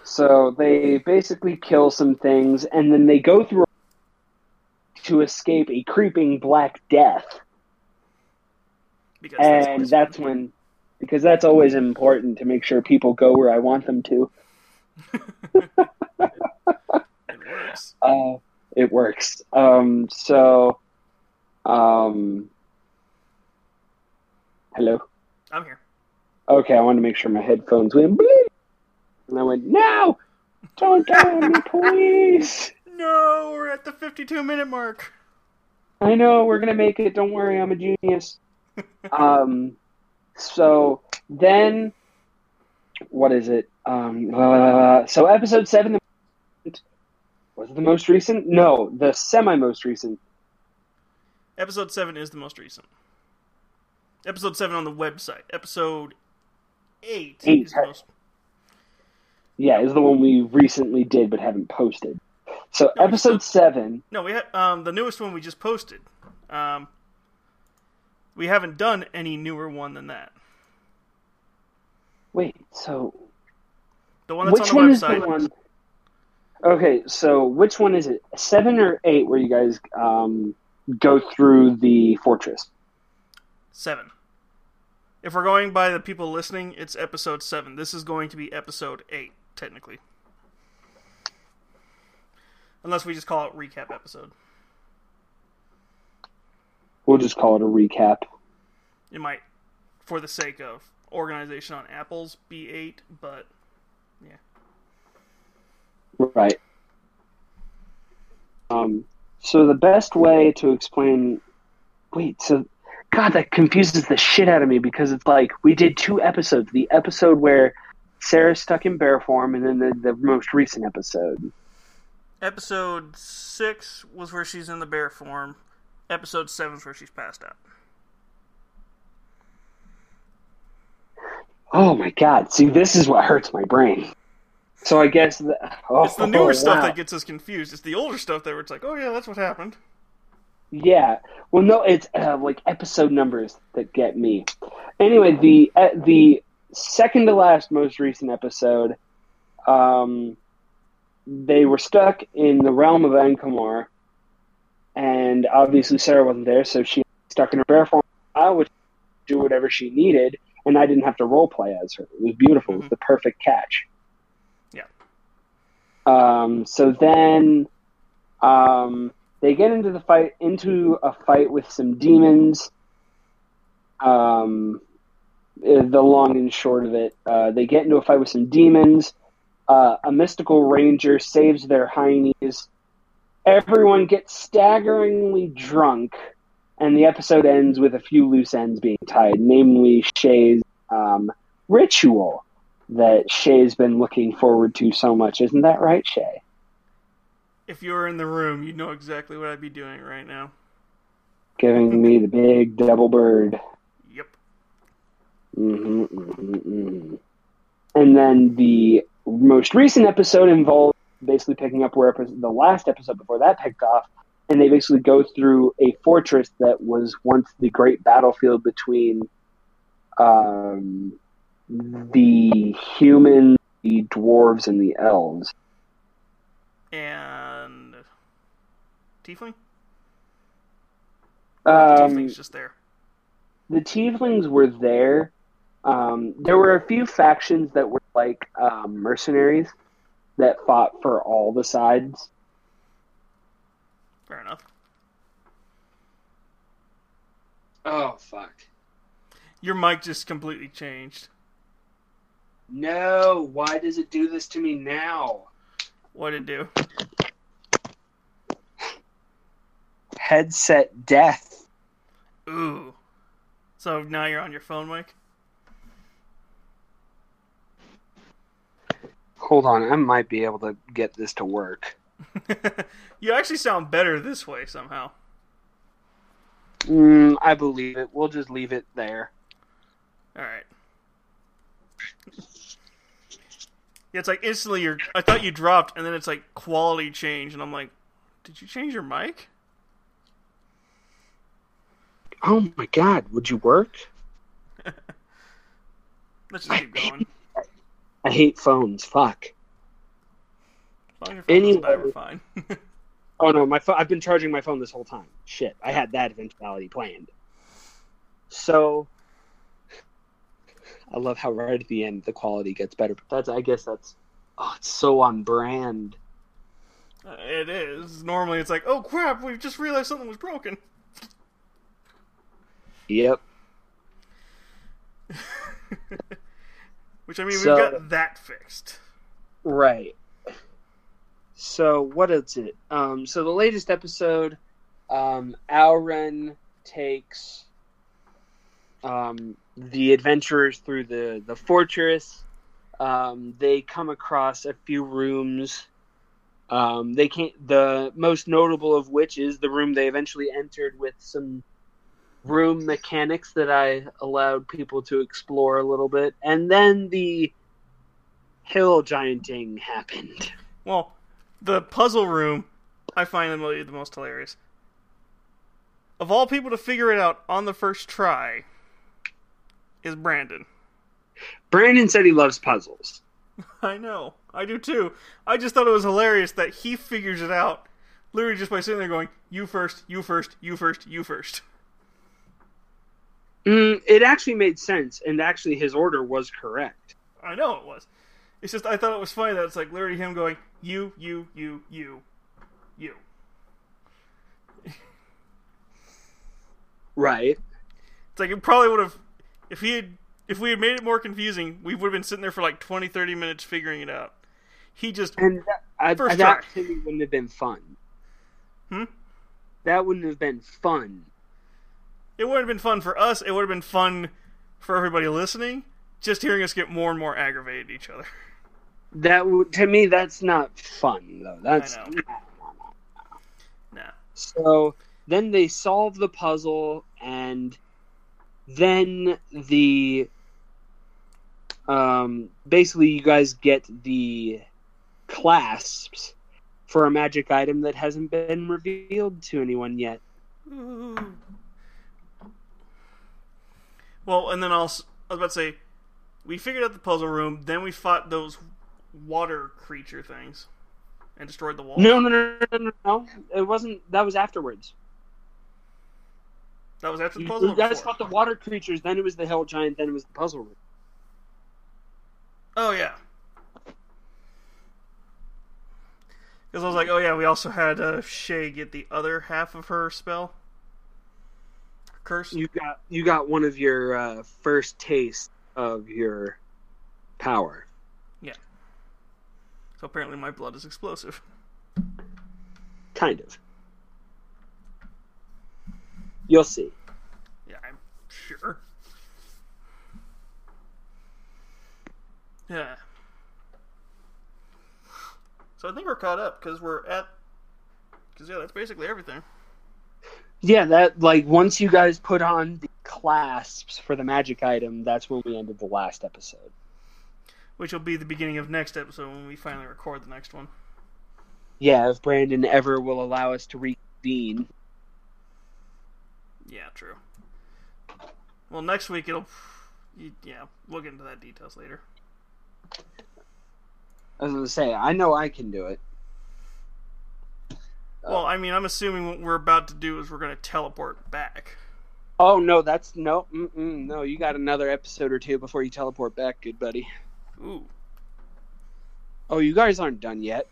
So they basically kill some things, and then they go through to escape a creeping black death, Because and always that's when, because that's always important to make sure people go where I want them to. it works. Uh, it works. Um, so, um, hello. I'm here. Okay, I wanted to make sure my headphones went bleep, and I went no, don't die on me, please. No, we're at the 52 minute mark. I know we're gonna make it. Don't worry, I'm a genius. um, so then, what is it? Um, uh, so episode seven was it the most recent? No, the semi most recent. Episode 7 is the most recent. Episode 7 on the website. Episode 8 Eight. is the most. Yeah, is the one we recently did but haven't posted. So No, episode seven. No, we had um, the newest one we just posted. Um, we haven't done any newer one than that. Wait, so The one that's which on the one is website. the one? Okay, so which one is it? Seven or eight? Where you guys um, go through the fortress? Seven. If we're going by the people listening, it's episode seven. This is going to be episode eight, technically. Unless we just call it recap episode. We'll just call it a recap. It might, for the sake of organization on apples, be eight, but yeah. Right. Um, so the best way to explain. Wait, so. God, that confuses the shit out of me because it's like we did two episodes. The episode where Sarah's stuck in bear form, and then the, the most recent episode. episode six was where she's in the bear form. Episode seven is where she's passed out. Oh my god! See, this is what hurts my brain. So I guess the, oh, It's the newer oh, stuff wow. that gets us confused. It's the older stuff that where it's like, oh yeah, that's what happened. Yeah. Well, no, it's uh, like episode numbers that get me. Anyway, the uh, the second to last most recent episode, um, they were stuck in the realm of Ankamar, and obviously Sarah wasn't there, so she stuck in her bear form, which do whatever she needed, and I didn't have to role play as her. It was beautiful. It was the perfect catch. Yeah. Um, so then um, they get into the fight into a fight with some demons. Um, the long and short of it, uh, they get into a fight with some demons. Uh, a mystical ranger saves their heinies. Everyone gets staggeringly drunk, and the episode ends with a few loose ends being tied, namely Shay's um, ritual that Shay's been looking forward to so much. Isn't that right, Shay? If you were in the room, you'd know exactly what I'd be doing right now. Giving me the big double bird. Yep. hmm hmm hmm And then the most recent episode involved basically picking up where the last episode before that picked off, and they basically go through a fortress that was once the great battlefield between um, the humans, the dwarves, and the elves. And tiefling. Um, Tiefling's just there. the tieflings were there. Um, there were a few factions that were like um, mercenaries that fought for all the sides. Fair enough. Oh fuck. Your mic just completely changed. No, why does it do this to me now? What'd it do? Headset death. Ooh. So now you're on your phone mic? Hold on, I might be able to get this to work. you actually sound better this way somehow. Mm, I believe it. We'll just leave it there. Alright. Yeah, it's like instantly you're I thought you dropped and then it's like quality change and I'm like, did you change your mic? Oh my god, would you work? Let's just keep going. I hate phones. Fuck. As long as your phone doesn't die, Anyway. we're fine. Oh no, my phone. I've been charging my phone this whole time. Shit, I had that eventuality planned. So, I love how right at the end the quality gets better. But that's, I guess that's, oh, it's so on brand. Uh, it is. Normally it's like, oh crap, we've just realized something was broken. Yep. Which I mean, So- we've got that fixed. Right. So what is it? Um, so the latest episode, um, Auren takes um, the adventurers through the the fortress. Um, they come across a few rooms. Um, they can't. The most notable of which is the room they eventually entered with some room mechanics that I allowed people to explore a little bit, and then the hill gianting happened. Well, the puzzle room, I find the most hilarious. Of all people to figure it out on the first try, is Brandon. Brandon said he loves puzzles. I know, I do too. I just thought it was hilarious that he figures it out literally just by sitting there going, "You first, you first, you first, you first. Mm, it actually made sense, and actually his order was correct. I know it was. It's just I thought it was funny that it's like literally him going, "You, you, you, you, you." Right. It's like it probably would have if he had if we had made it more confusing, we would have been sitting there for like 20 30 minutes figuring it out. He just And that, I, First that try. to wouldn't have been fun. Hmm? That wouldn't have been fun. It would have been fun for us. It would have been fun for everybody listening just hearing us get more and more aggravated at each other. That would, to me, that's not fun though. That's know. Nah. So then they solve the puzzle, and then the um, basically you guys get the clasps for a magic item that hasn't been revealed to anyone yet. Ooh. Well, and then also, I was about to say, we figured out the puzzle room, then we fought those water creature things. and destroyed the wall? No, no, no, no, no, no. It wasn't. That was afterwards. That was after the puzzle. you guys fought the water creatures. Then it was the hill giant. Then it was the puzzle room. Oh yeah. Because I was like, oh yeah, we also had uh, Shay get the other half of her spell. Curse. You got you got one of your uh, first taste of your power. Yeah. So apparently my blood is explosive. Kind of. You'll see. Yeah, I'm sure. Yeah. So I think we're caught up because we're at. Because yeah, that's basically everything. Yeah, that like once you guys put on the clasps for the magic item, that's when we ended the last episode. Which will be the beginning of next episode when we finally record the next one. Yeah, if Brandon ever will allow us to reconvene. Yeah, true. Well, next week it'll. Yeah, we'll get into that details later. I was gonna say, I know I can do it. Well, uh, I mean, I'm assuming what we're about to do is we're going to teleport back. Oh no, that's no, mm-mm, no. You got another episode or two before you teleport back, good buddy. Ooh. Oh, you guys aren't done yet.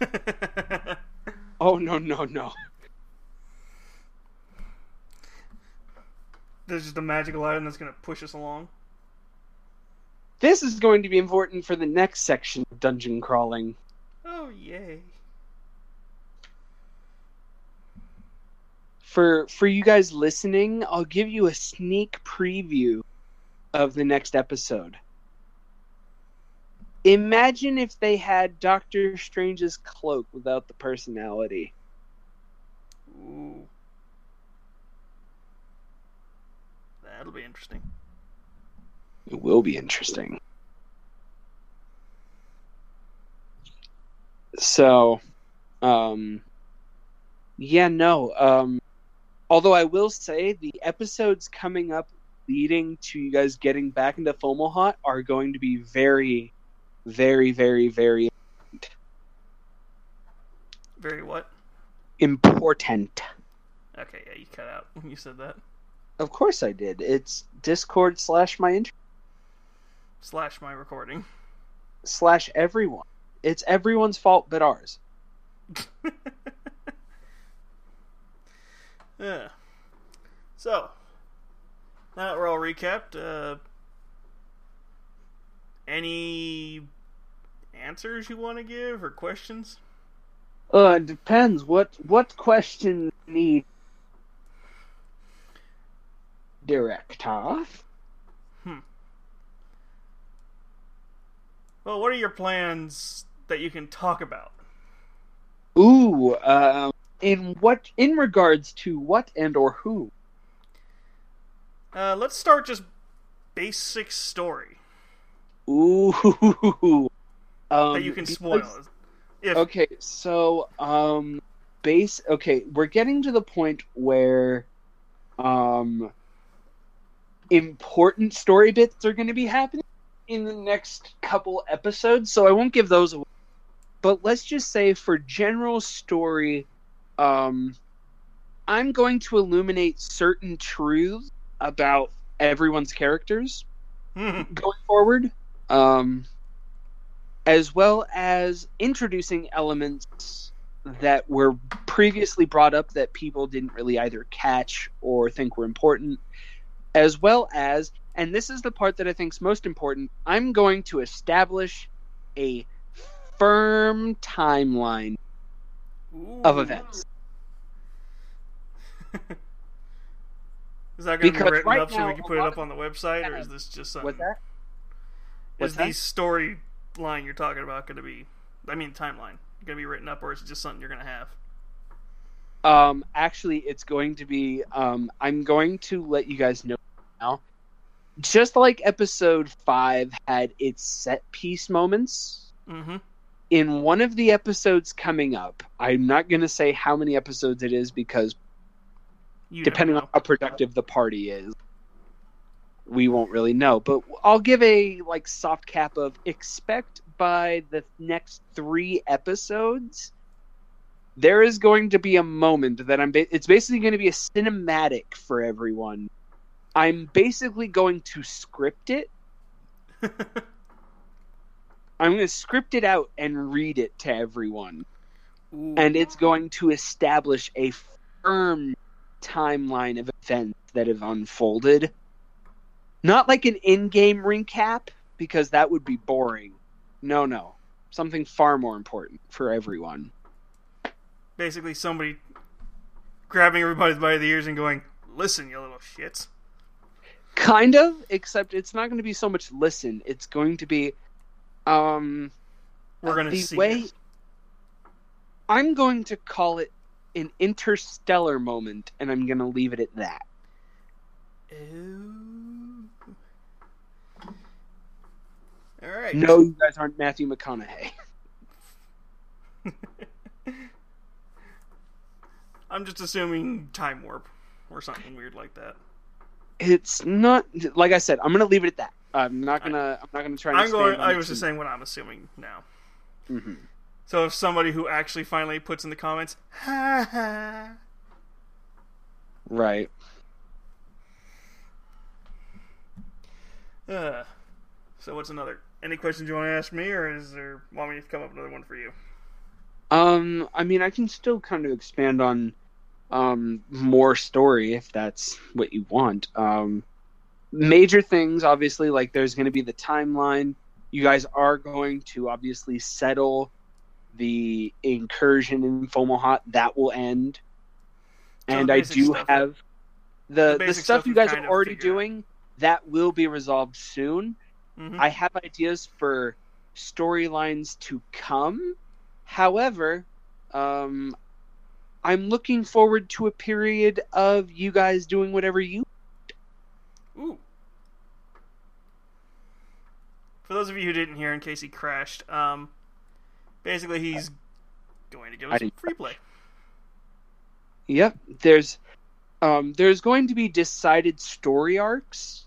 Oh no, no, no. There's just a magical item that's going to push us along. This is going to be important for the next section of dungeon crawling. Oh, yay. For for you guys listening, I'll give you a sneak preview of the next episode. Imagine if they had Doctor Strange's cloak without the personality. Ooh. That'll be interesting. It will be interesting. So, um, yeah, no. Um, although I will say the episodes coming up leading to you guys getting back into Fomalhaut are going to be very, very, very, very Very what? important. Okay, yeah, you cut out when you said that. Of course I did. It's Discord slash my intro Slash my recording. slash everyone. It's everyone's fault but ours. yeah. So, now that we're all recapped, uh, any answers you want to give or questions? Uh, it depends. What what questions need director? Hmm. Well, what are your plans that you can talk about? Ooh, um, in what in regards to what and or who? Uh, let's start just basic story Ooh, um, that you can spoil. If Okay, so um, base. Okay, we're getting to the point where um, important story bits are going to be happening in the next couple episodes. So I won't give those away. But let's just say for general story, um, I'm going to illuminate certain truths about everyone's characters going forward, um, as well as introducing elements that were previously brought up that people didn't really either catch or think were important, as well as, and this is the part that I think is most important, I'm going to establish a firm timeline of events. Is that going to be written right up so we can put it up on the website, or is this just something? What's that? Is that? the storyline you're talking about going to be? I mean, timeline going to be written up, or is it just something you're going to have? Um, actually, it's going to be. Um, I'm going to let you guys know now. Just like episode five had its set piece moments, Mm-hmm. in one of the episodes coming up, I'm not going to say how many episodes it is because You depending on how productive the party is, we won't really know. But I'll give a like soft cap of expect by the next three episodes, there is going to be a moment that I'm. Ba- it's basically going to be a cinematic for everyone. I'm basically going to script it. I'm going to script it out and read it to everyone, Ooh. and it's going to establish a firm timeline of events that have unfolded. Not like an in-game recap because that would be boring. No, no. Something far more important for everyone. basically somebody grabbing everybody by the ears and going, "Listen, you little shits." Kind of, except it's not going to be so much listen. It's going to be um We're gonna the see. way it. I'm going to call it an interstellar moment and I'm going to leave it at that. Ooh. All right. No, you guys aren't Matthew McConaughey. I'm just assuming time warp or something weird like that. It's not like I said. I'm going to leave it at that. I'm not gonna. I'm not gonna try. And I'm going. I was just saying what I'm assuming now. Mhm. So if somebody who actually finally puts in the comments, ha ha, Right. uh, so what's another? Any questions you want to ask me, or is there want me to come up with another one for you? Um, I mean, I can still kind of expand on um more story if that's what you want. Um, major things, obviously, like there's going to be the timeline. You guys are going to obviously settle the incursion in Fomalhaut. That will end, So and I do have the the the, stuff stuff you guys are already out. doing. That will be resolved soon. Mhm. I have ideas for storylines to come. However, um, I'm looking forward to a period of you guys doing whatever you. Ooh. For those of you who didn't hear, in case he crashed, um, basically he's going to give us free play. Yep, there's, um, there's going to be decided story arcs.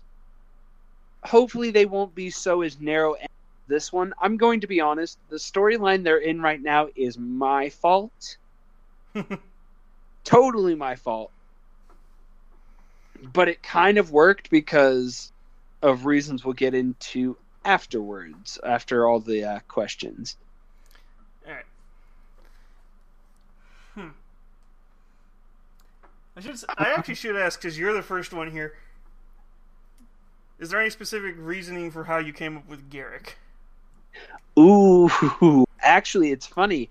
Hopefully, they won't be so as narrow as this one. I'm going to be honest. The storyline they're in right now is my fault. totally my fault. But it kind of worked because of reasons we'll get into afterwards, after all the uh, questions. All right. Hmm. I should. I actually should ask because you're the first one here. Is there any specific reasoning for how you came up with Garrick? Ooh, actually, it's funny.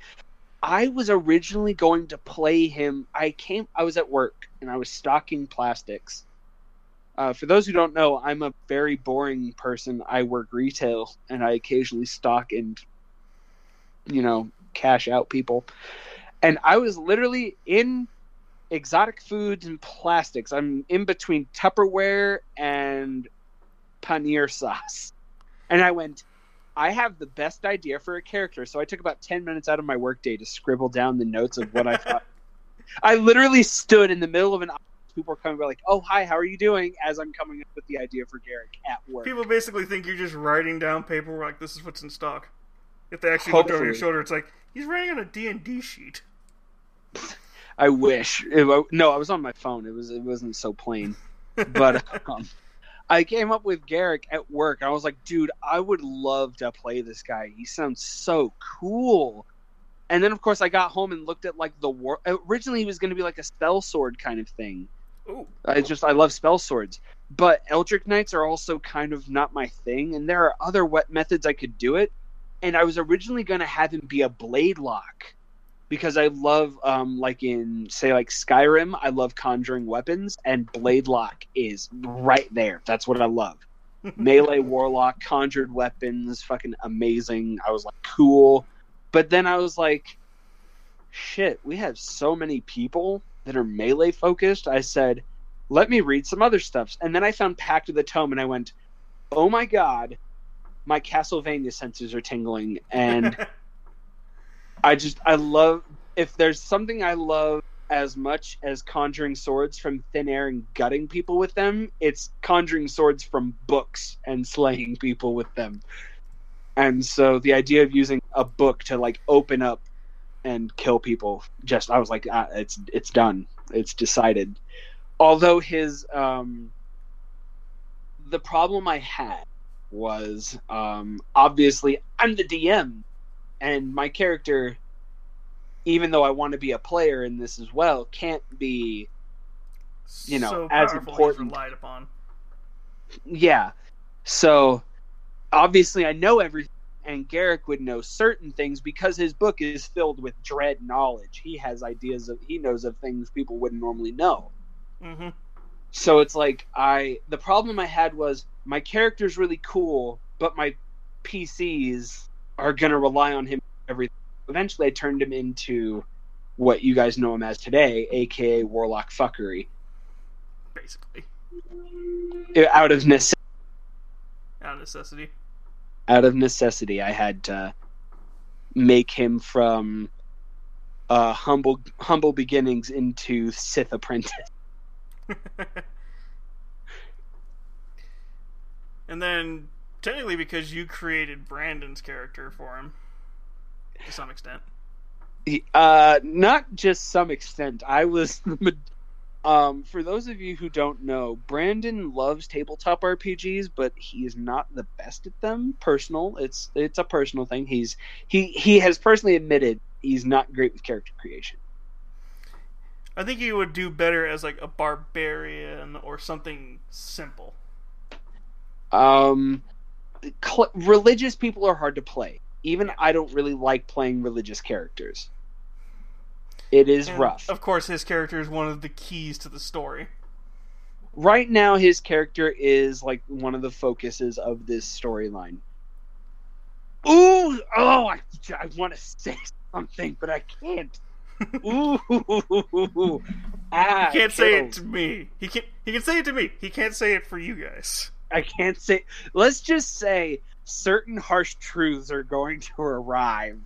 I was originally going to play him. I came. I was at work and I was stocking plastics. Uh, for those who don't know, I'm a very boring person. I work retail and I occasionally stock and, you know, cash out people. And I was literally in exotic foods and plastics. I'm in between Tupperware and paneer sauce. And I went, I have the best idea for a character. So I took about 10 minutes out of my workday to scribble down the notes of what I thought. I literally stood in the middle of an office. People were coming by like, "Oh, hi, how are you doing?" As I'm coming up with the idea for Garrick at work. People basically think you're just writing down paper like this is what's in stock. If they actually looked over your shoulder, it's like he's writing on a D and D sheet. I wish. It no, I was on my phone. It was. It wasn't so plain. But um, I came up with Garrick at work. I was like, dude, I would love to play this guy. He sounds so cool. And then, of course, I got home and looked at like the war. Originally, he was going to be like a spell sword kind of thing. Ooh, I just I love spell swords, but Eldritch Knights are also kind of not my thing, and there are other wet methods I could do it. And I was originally going to have him be a blade lock because I love, um, like in say like Skyrim, I love conjuring weapons, and blade lock is right there. That's what I love. Melee warlock, conjured weapons, fucking amazing. I was like, cool. But then I was like, shit, we have so many people that are melee focused. I said, let me read some other stuff. And then I found Pact of the Tome and I went, oh my god, my Castlevania senses are tingling. And I just, I love, if there's something I love as much as conjuring swords from thin air and gutting people with them, it's conjuring swords from books and slaying people with them. and so the idea of using a book to like open up and kill people just i was like ah, it's it's done it's decided although his um the problem i had was um obviously i'm the dm and my character even though i want to be a player in this as well can't be You know, so as important- relied upon. yeah so obviously i know everything and Garrick would know certain things because his book is filled with dread knowledge. He has ideas of he knows of things people wouldn't normally know. hmm So it's like I the problem I had was my character's really cool, but my PCs are gonna rely on him everything. Eventually I turned him into what you guys know him as today, aka Warlock Fuckery. Basically, Out of necessity out of necessity. out of necessity I had to make him from uh humble humble beginnings into Sith apprentice. and then, technically, because you created Brandon's character for him, to some extent. Uh, not just some extent. I was Um, for those of you who don't know, Brandon loves tabletop RPGs, but he is not the best at them. Personal, it's it's a personal thing. He's he he has personally admitted he's not great with character creation. I think he would do better as like a barbarian or something simple. Um, cl- religious people are hard to play. Even I don't really like playing religious characters. It is And, rough. Of course, his character is one of the keys to the story. right now his character is like one of the focuses of this storyline. Ooh, oh, I, I want to say something, but I can't. Ooh, ah, He can't say it to me. He can. He can say it to me. He can't say it for you guys. I can't say. Let's just say certain harsh truths are going to arrive,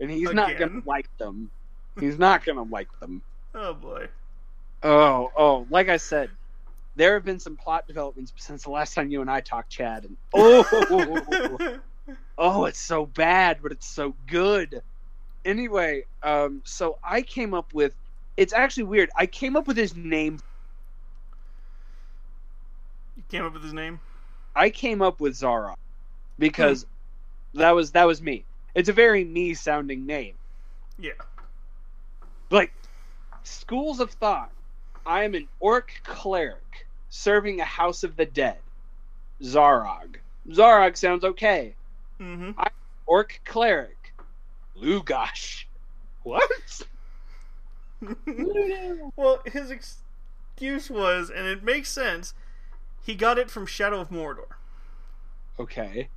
and he's not gonna like them. He's not gonna like them. Oh boy. Oh, oh, like I said, there have been some plot developments since the last time you and I talked, Chad, and oh, oh, it's so bad, but it's so good. Anyway, um, so I came up with. It's actually weird. I came up with his name. Came up with his name. I came up with Zara because that was that was me. It's a very me sounding name. Yeah. Like schools of thought. I am an orc cleric serving a house of the dead. Zarog. Zarog sounds okay. hmm Orc cleric. Lugash. What? well, his excuse was, and it makes sense. He got it from Shadow of Mordor, Okay.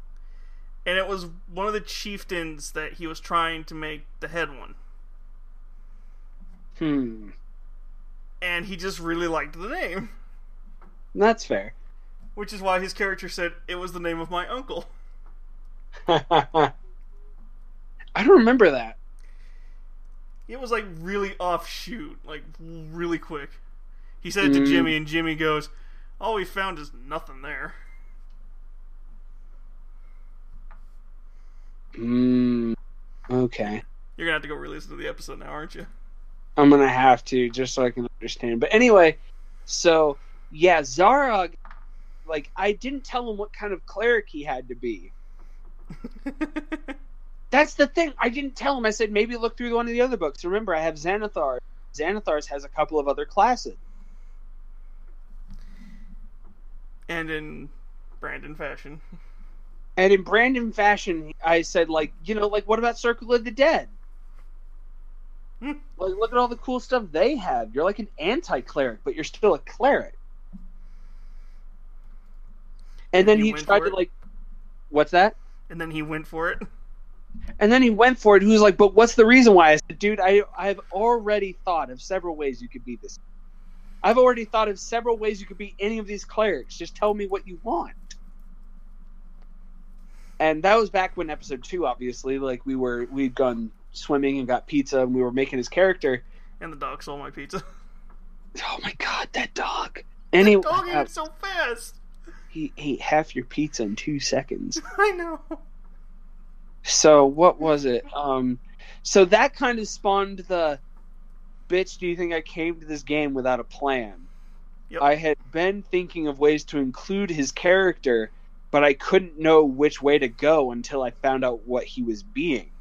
and it was one of the chieftains that he was trying to make the head one, Hmm. and he just really liked the name, That's fair. which is why his character said it was the name of my uncle. I don't remember that. It was like really offshoot, like really quick. He said it to Mm. Jimmy, and Jimmy goes, "All we found is nothing there." Hmm. Okay. You're gonna have to go re-listen to the episode now, aren't you? I'm gonna have to just so I can understand. But anyway, so yeah, Zarog. Like I didn't tell him what kind of cleric he had to be. That's the thing. I didn't tell him. I said maybe look through one of the other books. Remember, I have Xanathar. Xanathar's has a couple of other classes. And in Brandon fashion, And in Brandon fashion, I said like, you know, like what about Circle of the Dead? Hmm. Like, look at all the cool stuff they have. You're like an anti-cleric, but you're still a cleric. And then he tried to it? like, what's that? and then he went for it. And then he went for it. He was like, "But what's the reason why?" I said, "Dude, I I've already thought of several ways you could be this. I've already thought of several ways you could be any of these clerics. Just tell me what you want." And that was back when episode two, obviously, like we were we'd gone swimming and got pizza, and we were making his character. And the dog stole my pizza. Oh my god, that dog! Anyway, the dog ate it so fast. he ate half your pizza in two seconds. I know. So what was it? Um, so that kind of spawned the bitch. Do you think I came to this game without a plan? Yep. I had been thinking of ways to include his character, but I couldn't know which way to go until I found out what he was being.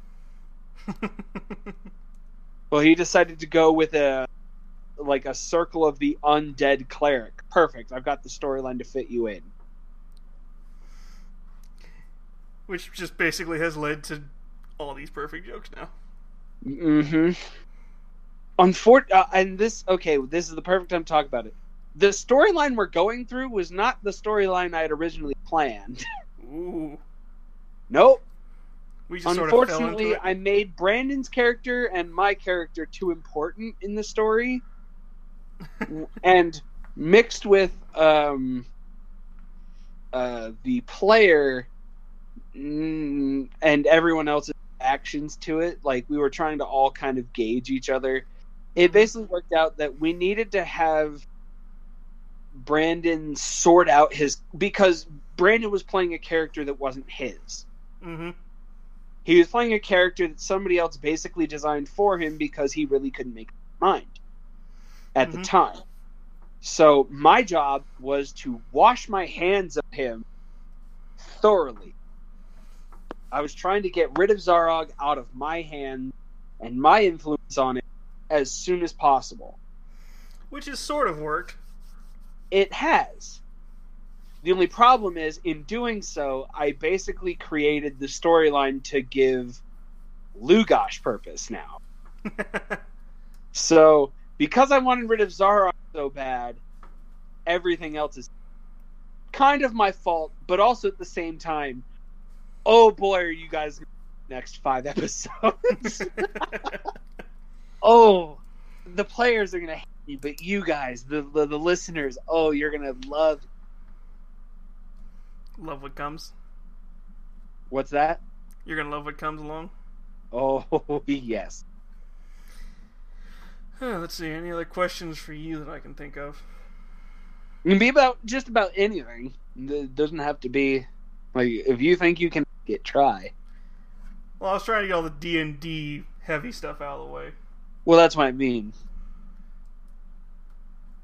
Well, he decided to go with a like a circle of the undead cleric. Perfect. I've got the storyline to fit you in. Which just basically has led to all these perfect jokes now. Mm-hmm. Unfor- uh, and this okay, this is the perfect time to talk about it. The storyline we're going through was not the storyline I had originally planned. Ooh. nope. We just sort of fell into Unfortunately, it. I made Brandon's character and my character too important in the story, and mixed with um, uh, the player mm, and everyone else's actions to it. Like we were trying to all kind of gauge each other. It basically worked out that we needed to have Brandon sort out his because Brandon was playing a character that wasn't his Mm-hmm. he was playing a character that somebody else basically designed for him because he really couldn't make mind at the Mhm. time. So my job was to wash my hands of him thoroughly. I was trying to get rid of Zarog out of my hand and my influence on it as soon as possible. Which has sort of worked. It has. The only problem is, in doing so, I basically created the storyline to give Lugash purpose now. So, because I wanted rid of Zara so bad, everything else is kind of my fault, but also at the same time, oh boy, are you guys next five episodes? oh, the players are gonna hate me, but you guys, the the, the listeners, oh, you're gonna love. love what comes. What's that? You're gonna love what comes along. Oh yes. Huh, let's see. Any other questions for you that I can think of? It can be about just about anything. It doesn't have to be like if you think you can get try. Well, I was trying to get all the D and D heavy stuff out of the way. Well, that's what I mean.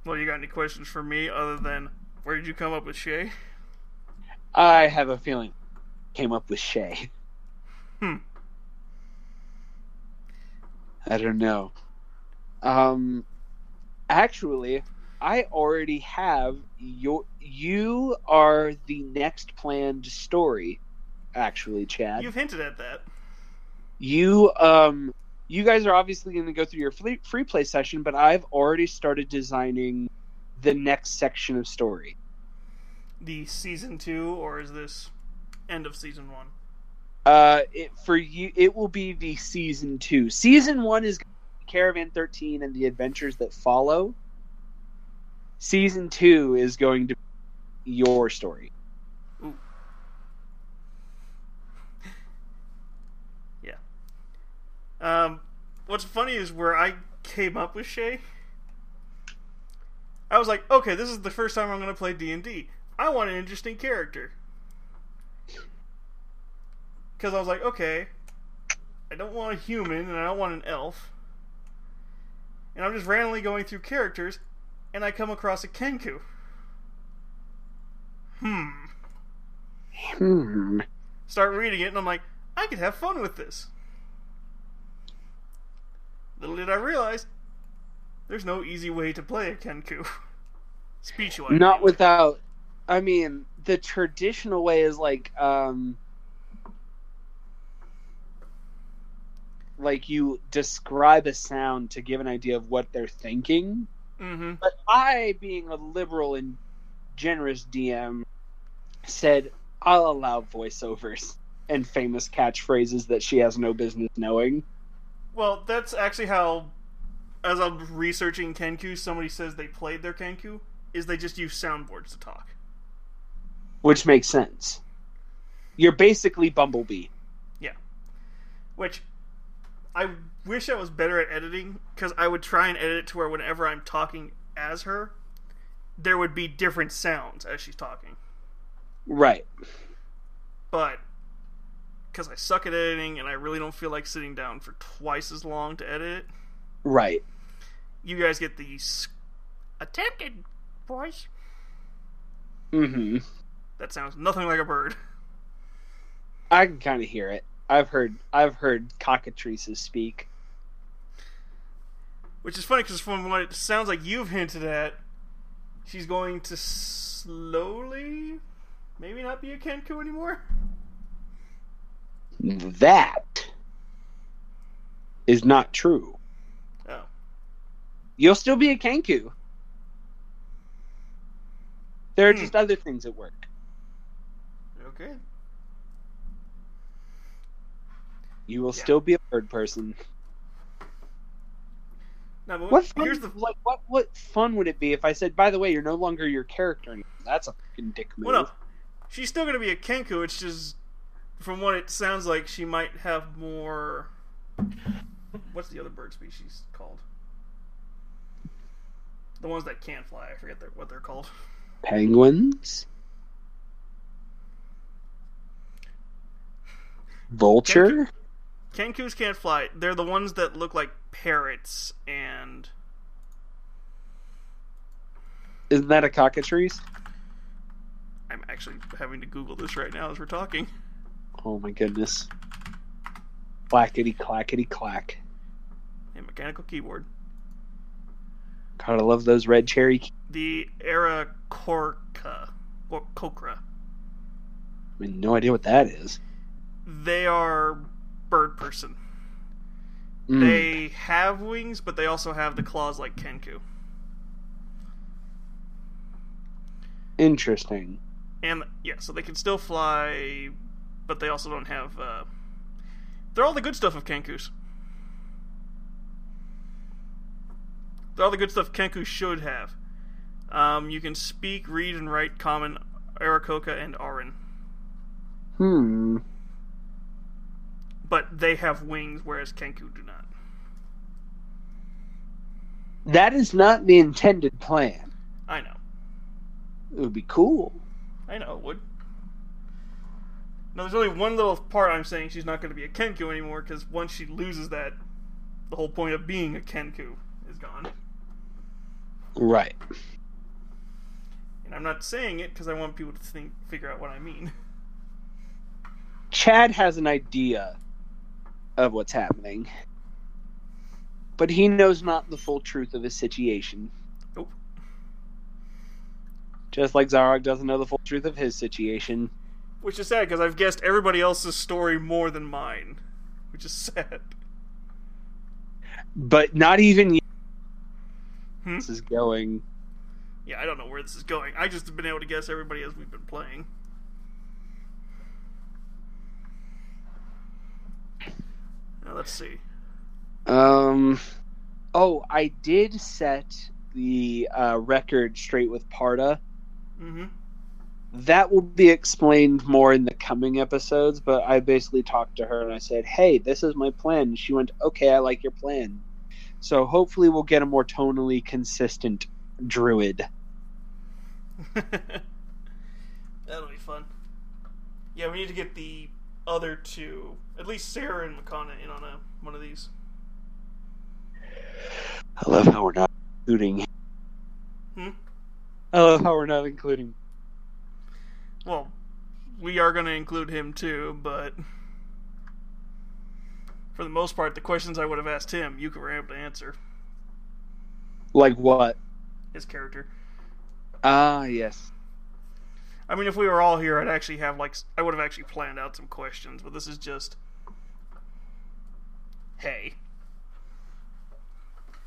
Well, you got any questions for me other than where did you come up with Shay? I have a feeling came up with Shay. Hmm. I don't know. Um, actually, I already have your. You are the next planned story. Actually, Chad, You've hinted at that. you um, you guys are obviously going to go through your free, free play session, but I've already started designing the next section of story. The season two, or is this end of season one? Uh, it, for you, it will be the season two. Season one is Caravan Thirteen and the adventures that follow. Season two is going to be your story. Um, what's funny is where I came up with Shay. I was like, okay, this is the first time I'm going to play D and D. I want an interesting character because I was like, okay, I don't want a human and I don't want an elf, and I'm just randomly going through characters, and I come across a Kenku. Hmm. Hmm. Start reading it, and I'm like, I could have fun with this. Little did I realize, there's no easy way to play a Kenku. Speech wise. Not without. I mean, the traditional way is like, um, like you describe a sound to give an idea of what they're thinking. Mm-hmm. But I, being a liberal and generous DM, said I'll allow voiceovers and famous catchphrases that she has no business knowing. Well, that's actually how, as I'm researching Kenku, somebody says they played their Kenku, is they just use soundboards to talk. Which makes sense. You're basically Bumblebee. Yeah. Which, I wish I was better at editing, because I would try and edit it to where whenever I'm talking as her, there would be different sounds as she's talking. Right. but because I suck at editing and I really don't feel like sitting down for twice as long to edit it. Right. You guys get the attempted voice. Mm-hmm. That sounds nothing like a bird. I can kind of hear it. I've heard I've heard cockatrices speak. Which is funny because from what it sounds like you've hinted at, she's going to slowly, maybe not be a Kenku anymore. That is not true. Oh, You'll still be a Kenku. There are Hmm. just other things at work. okay. You will Yeah. still be a bird person. Now, but What fun, here's the like what what fun would it be if I said, by the way, you're no longer your character anymore? That's a fucking dick move. well, no, she's still going to be a Kenku. It's just from what it sounds like, she might have more. What's the other bird species called? The ones that can't fly. I forget their, what they're called. Penguins. Vulture. Kenkus can't fly. They're the ones that look like parrots and Isn't that a cockatrice? I'm actually having to Google this right now as we're talking. Oh my goodness. Clackety clackety clack. A mechanical keyboard. I love those red cherry. key- The Aarakocra or Cocra. I mean, no idea what that is. They are bird person. Mm. They have wings, but they also have the claws like Kenku. Interesting. And yeah, so they can still fly, but they also don't have. Uh, they're all the good stuff of Kenkus. They're all the good stuff Kenku should have. Um, you can speak, read, and write Common, Aarakocra, and Auran. Hmm. But they have wings, whereas Kenku do not. That is not the intended plan. I know. It would be cool. I know it would. Now, there's only one little part I'm saying she's not going to be a Kenku anymore, because once she loses that, the whole point of being a Kenku is gone. Right. And I'm not saying it because I want people to think, figure out what I mean. Chad has an idea of what's happening, but he knows not the full truth of his situation. Nope. Just like Zarog doesn't know the full truth of his situation. Which is sad because I've guessed everybody else's story more than mine. Which is sad. But not even. Hmm? This is going. Yeah, I don't know where this is going. I just have been able to guess everybody as we've been playing. Now, let's see. Um. Oh, I did set the uh, record straight with Parda. Mm-hmm. That will be explained more in the coming episodes, but I basically talked to her and I said, Hey, this is my plan. And she went, Okay, I like your plan. So hopefully we'll get a more tonally consistent druid. That'll be fun. Yeah, we need to get the other two, at least Sarah and Makana, in on a one of these. I love how we're not including. Hmm? I love how we're not including. Well, we are going to include him too, but for the most part, the questions I would have asked him, you were able to answer Like what? his character. Ah, yes. I mean, if we were all here, I'd actually have like I would have actually planned out some questions, but this is just, hey,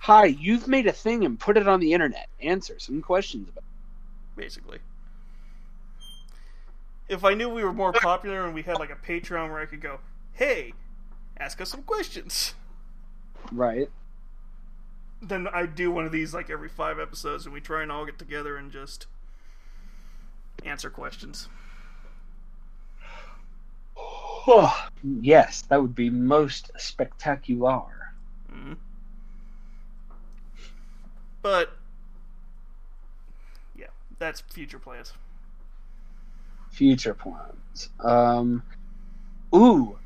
Hi, you've made a thing and put it on the internet. Answer some questions about basically. If I knew we were more popular and we had like a Patreon where I could go, hey, ask us some questions. Right. then I'd do one of these like every five episodes, and we try and all get together and just answer questions. Oh, yes, that would be most spectacular. hmm But yeah, that's future plans. Future plans. Um, ooh,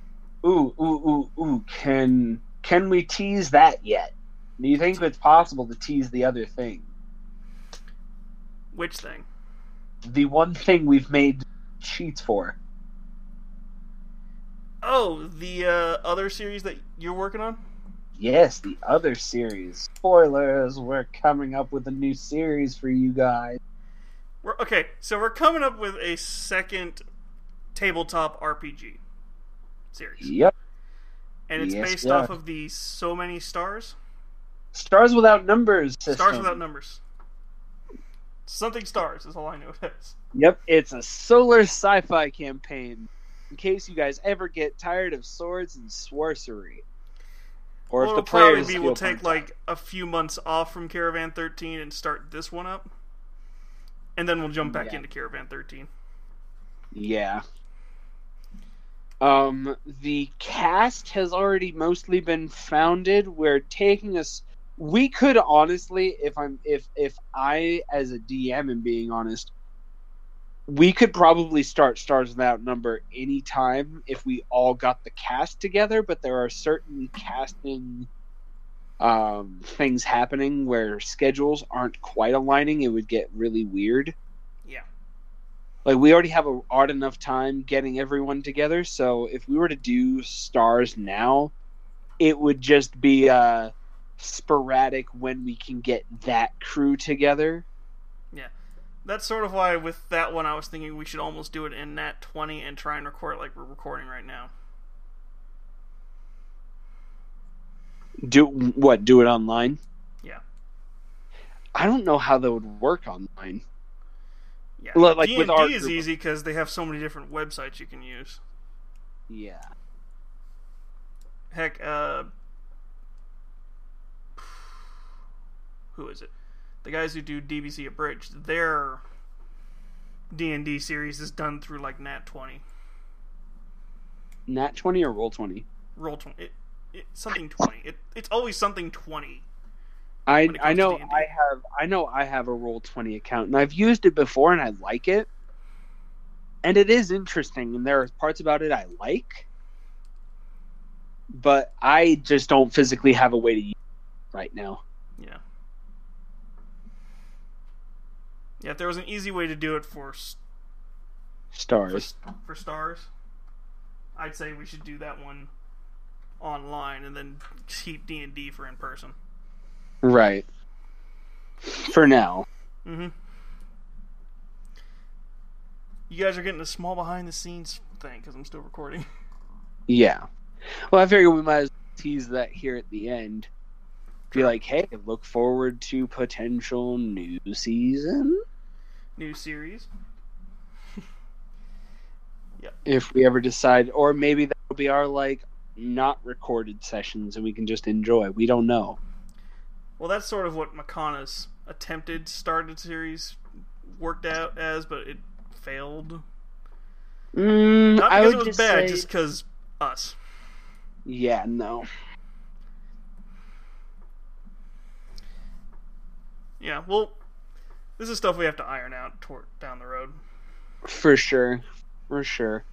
Ooh, ooh, ooh, ooh. Can can we tease that yet? Do you think it's possible to tease the other thing? Which thing? The one thing we've made sheets for. Oh, the uh, other series that you're working on? Yes, the other series. Spoilers, we're coming up with a new series for you guys. We're okay, so we're coming up with a second tabletop RPG series. Yep. And it's Yes, based off of the So Many Stars? Stars Without Numbers system. Stars Without Numbers. Something Stars is all I know it is. Yep, it's a solar sci-fi campaign. In case you guys ever get tired of swords and sorcery, or well, if the probably be we'll take like a few months off from Caravan 13 and start this one up. And then we'll jump back Yeah. into Caravan 13. yeah. Um, the cast has already mostly been founded. We're taking us. We could honestly, if I'm, if if I as a DM am being honest, we could probably start Stars Without Number anytime if we all got the cast together. But there are certain casting um, things happening where schedules aren't quite aligning. It would get really weird. Yeah. Like we already have a hard enough time getting everyone together. So if we were to do stars now, it would just be uh, sporadic when we can get that crew together. Yeah. That's sort of why with that one I was thinking we should almost do it in Nat 20 and try and record like we're recording right now. Do what? Do it online? Yeah. I don't know how that would work online. Yeah. Like D&D with our is group- easy because they have so many different websites you can use. Yeah. Heck, uh, who is it? The guys who do DBZ Abridged, their D and D series is done through like Nat twenty, Nat twenty or roll twenty. Roll twenty, it, it, something twenty. It, it's always something twenty. I I know I have I know I have a roll twenty account and I've used it before and I like it. And it is interesting and there are parts about it I like. But I just don't physically have a way to use it right now. Yeah. Yeah, if there was an easy way to do it for s- for, Stars. for stars, I'd say we should do that one online and then keep D and D for in person. Right. For now. Mm-hmm. You guys are getting a small behind the scenes thing because I'm still recording. Yeah. Well I figure we might as well tease that here at the end. Be like, hey, look forward to potential new season. New series. if we ever decide or maybe that'll be our like not recorded sessions and we can just enjoy we don't know Well, that's sort of what Makana's attempted started series worked out as, but it failed. mm, Not i because would it was just bad, say just because us. yeah no Yeah, well, this is stuff we have to iron out toward, down the road. for sure for sure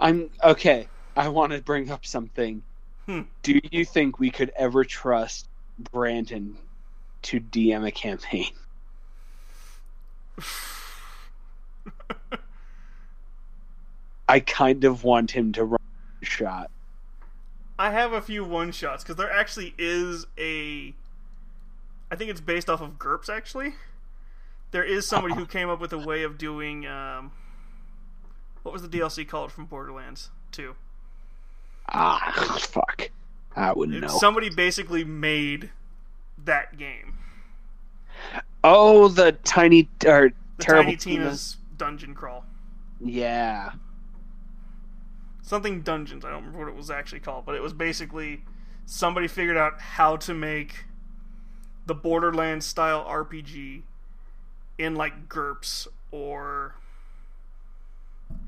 i'm okay i want to bring up something Hmm. do you think we could ever trust brandon to dm a campaign i kind of want him to run a shot I have a few one shots because there actually is a. I think it's based off of GURPS actually. There is somebody who came up with a way of doing. Um, what was the DLC called from Borderlands 2? Ah fuck i wouldn't know Somebody basically made that game. Oh, the tiny or The terrible Tiny Tina. Tina's dungeon crawl. Yeah, Something dungeons. I don't remember what it was actually called, but it was basically somebody figured out how to make the Borderlands style RPG in like GURPS or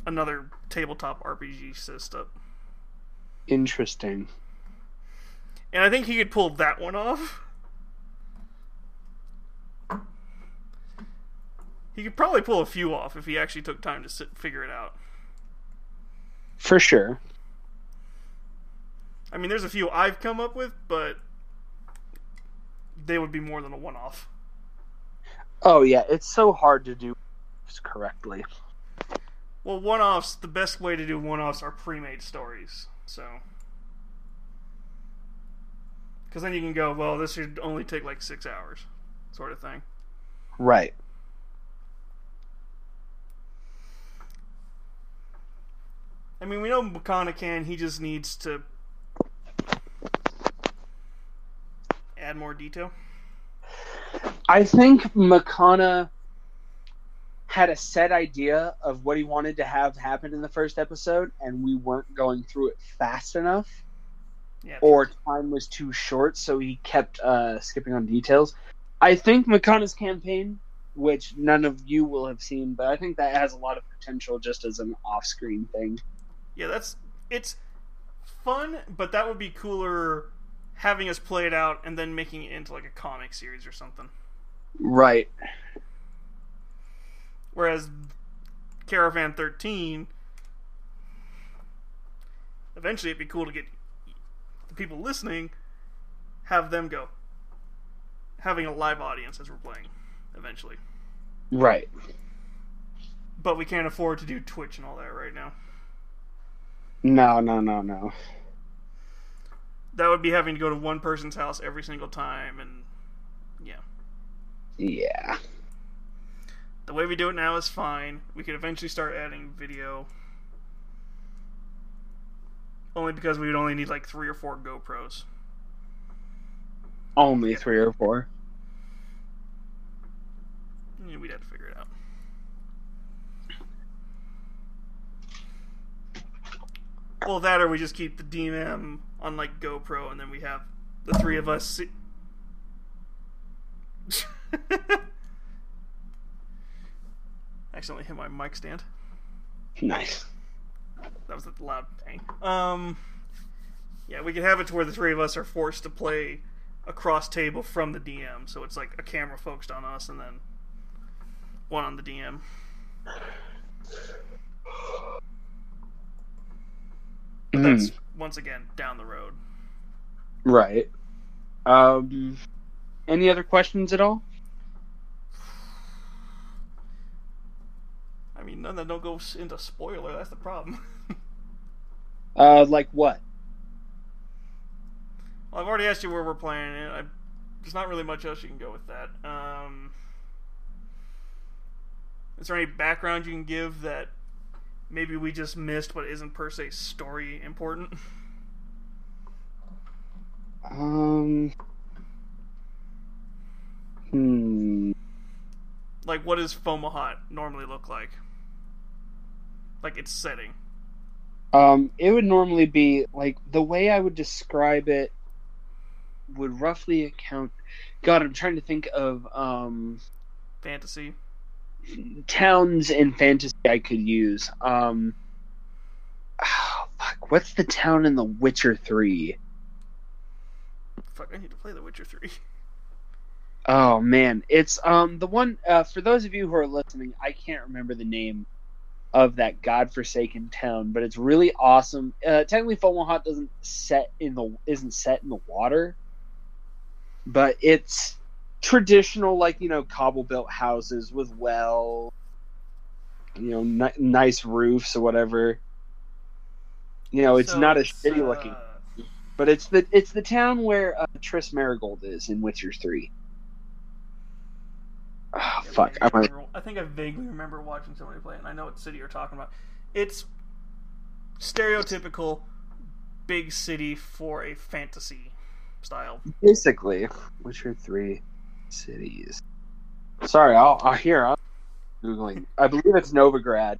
another tabletop RPG system. Interesting. And I think he could pull that one off. He could probably pull a few off if he actually took time to sit, figure it out. For sure. I mean, there's a few I've come up with, but they would be more than a one-off. Oh yeah, it's so hard to do correctly. Well, one-offs. The best way to do one-offs are pre-made stories. So, because then you can go, well, this should only take like six hours, sort of thing. Right. I mean, we know Makana can. He just needs to add more detail. I think Makana had a set idea of what he wanted to have happen in the first episode, and we weren't going through it fast enough, Yeah. or time was too short, so he kept uh, skipping on details. I think Makana's campaign, which none of you will have seen, but I think that has a lot of potential just as an off-screen thing. Yeah, that's it's fun, but that would be cooler having us play it out and then making it into like a comic series or something. Right. Whereas Caravan 13 eventually it'd be cool to get the people listening have them go having a live audience as we're playing eventually. Right. But we can't afford to do Twitch and all that right now. No, no, no, no. That would be having to go to one person's house every single time and yeah. Yeah. The way we do it now is fine. We could eventually start adding video. Only because we would only need like three or four GoPros. Only three or four. Yeah, We'd have to figure it out. Well, that or we just keep the DMM on like GoPro, and then we have the three of us. Accidentally hit my mic stand. Nice. That was a loud bang. Um, yeah, we could have it to where the three of us are forced to play across table from the DM, so it's like a camera focused on us and then one on the DM. But that's once again down the road. Right. Um, any other questions at all? I mean, none that don't go into spoiler. That's the problem. Uh, like what? well, I've already asked you where we're playing it. I, there's not really much else you can go with that. Um, is there any background you can give that maybe we just missed, but isn't per se story important? Um. Hmm. like, what does Fomalhaut normally look like? Like its setting. Um, it would normally be like the way I would describe it would roughly account. God, I'm trying to think of um Fantasy. towns in fantasy I could use. Um, oh, fuck, what's the town in The Witcher Three? Fuck, I need to play The Witcher 3. Oh man, it's um the one uh, for those of you who are listening. I can't remember the name of that godforsaken town, but it's really awesome. Uh, technically, Fomalhaut doesn't set in the isn't set in the water, but it's traditional, like you know, cobble built houses with well, you know, ni- nice roofs or whatever. You know, it's So not it's, shitty looking, uh, but it's the it's the town where uh, Triss Merigold is in Witcher Three. Oh, fuck! I, might remember- I think I vaguely remember watching somebody play it, and I know what city you're talking about. It's stereotypical big city for a fantasy style. Basically, Witcher Three cities. Sorry, I'll, I'll here. I'm googling. I believe it's Novigrad.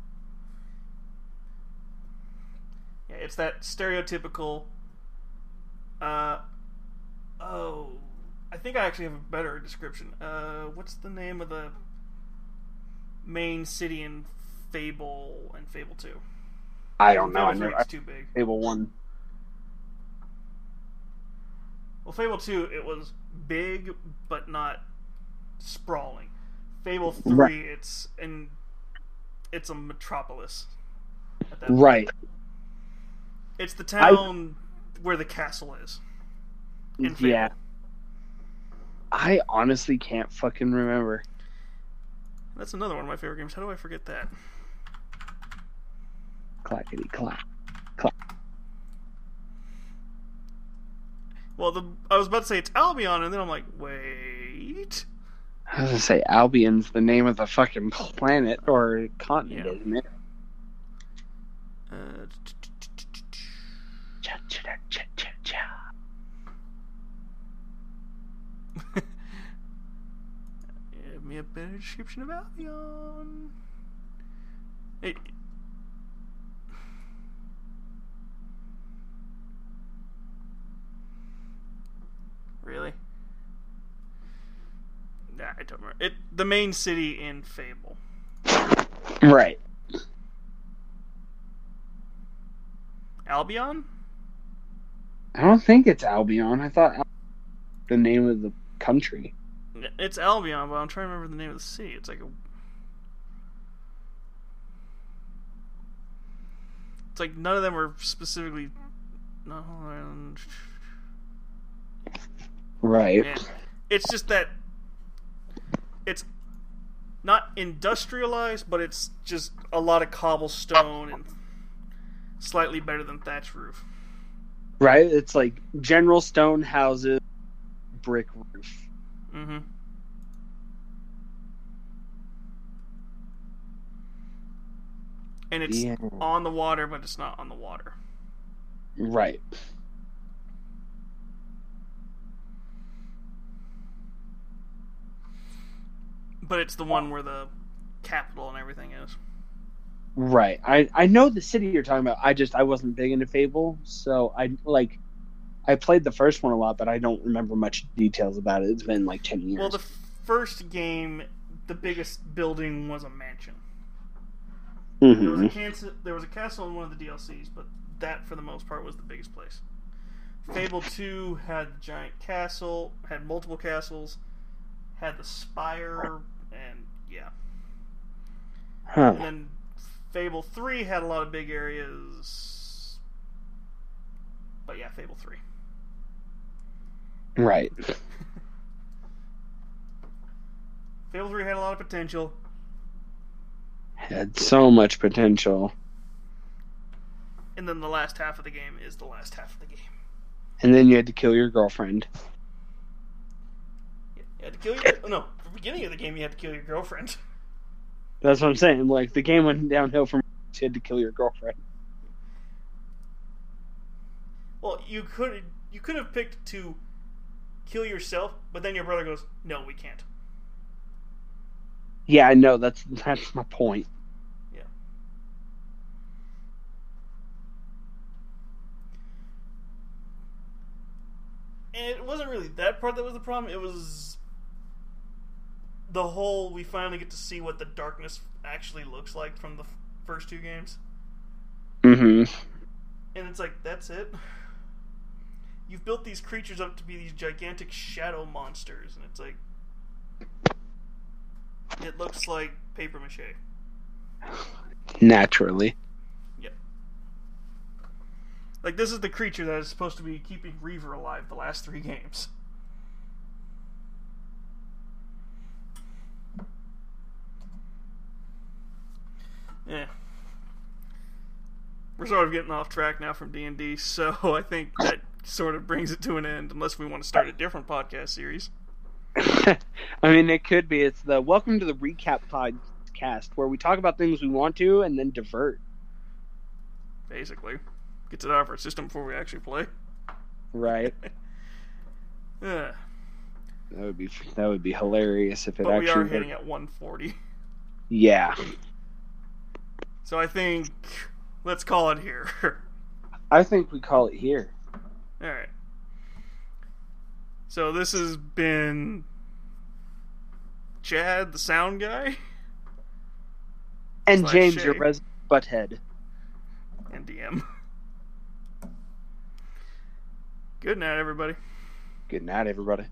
Yeah, it's that stereotypical. Uh, oh, I think I actually have a better description. Uh, what's the name of the main city in Fable and Fable Two? I don't know. I know. Three I is too big. Fable One. Well, Fable 2, it was big, but not sprawling. Fable 3, Right. it's and it's a metropolis. At that point. Right. It's the town where the castle is. in Fable. I honestly can't fucking remember. That's another one of my favorite games. How do I forget that? Clackety clack. Well, the I was about to say it's Albion, and then I'm like, wait. I was gonna say Albion's the name of the fucking planet or continent, Yeah. isn't it? Uh, Give me a better description of Albion. It, really? Nah, I don't remember. It the main city in Fable. Right. Albion? I don't think it's Albion. I thought Al- the name of the country. It's Albion, but I'm trying to remember the name of the city. It's like a. It's like none of them were specifically. No, Right. yeah. It's just that it's not industrialized, but it's just a lot of cobblestone and slightly better than thatch roof. Right. It's like general stone houses, brick roof. Mm-hmm. And it's Yeah. on the water, but it's not on the water. Right. But it's the one where the capital and everything is. Right. I I know the city you're talking about. I just I wasn't big into Fable, so I like I played the first one a lot, but I don't remember much details about it. It's been like ten years. Well, the first game, the biggest building was a mansion. There was a Mhm. castle. There was a castle in one of the DLCs, but that, for the most part, was the biggest place. Fable Two had the giant castle, had multiple castles, had the spire, and yeah. Huh. And then Fable Three had a lot of big areas. But yeah, Fable Three. Right. Fable Three had a lot of potential. Had so much potential. And then the last half of the game is the last half of the game. And then you had to kill your girlfriend. You had to kill your oh, no. The beginning of the game, you had to kill your girlfriend. That's what I'm saying. Like the game went downhill from you had to kill your girlfriend. Well, you could you could have picked to kill yourself, but then your brother goes, "No, we can't." Yeah, I know. That's that's my point. Yeah. And it wasn't really that part that was the problem. It was the whole we finally get to see what the darkness actually looks like from the f- first two games. hmm And it's like, that's it. You've built these creatures up to be these gigantic shadow monsters, and it's like. It looks like paper mache. Naturally. Yep. Like, this is the creature that is supposed to be keeping Reaver alive the last three games. Yeah. We're sort of getting off track now from D&D, so I think that sort of brings it to an end, unless we want to start a different podcast series. I mean, it could be. It's the welcome to the recap podcast where we talk about things we want to and then divert. Basically. Gets it out of our system before we actually play. Right. Yeah. That would be that would be hilarious if it But we actually. are hitting at 140. Yeah. So I think let's call it here. I think we call it here. All right. So this has been Chad, the sound guy, And Slash James, Shay. your resident butthead. and DM. Good night, everybody. Good night, everybody.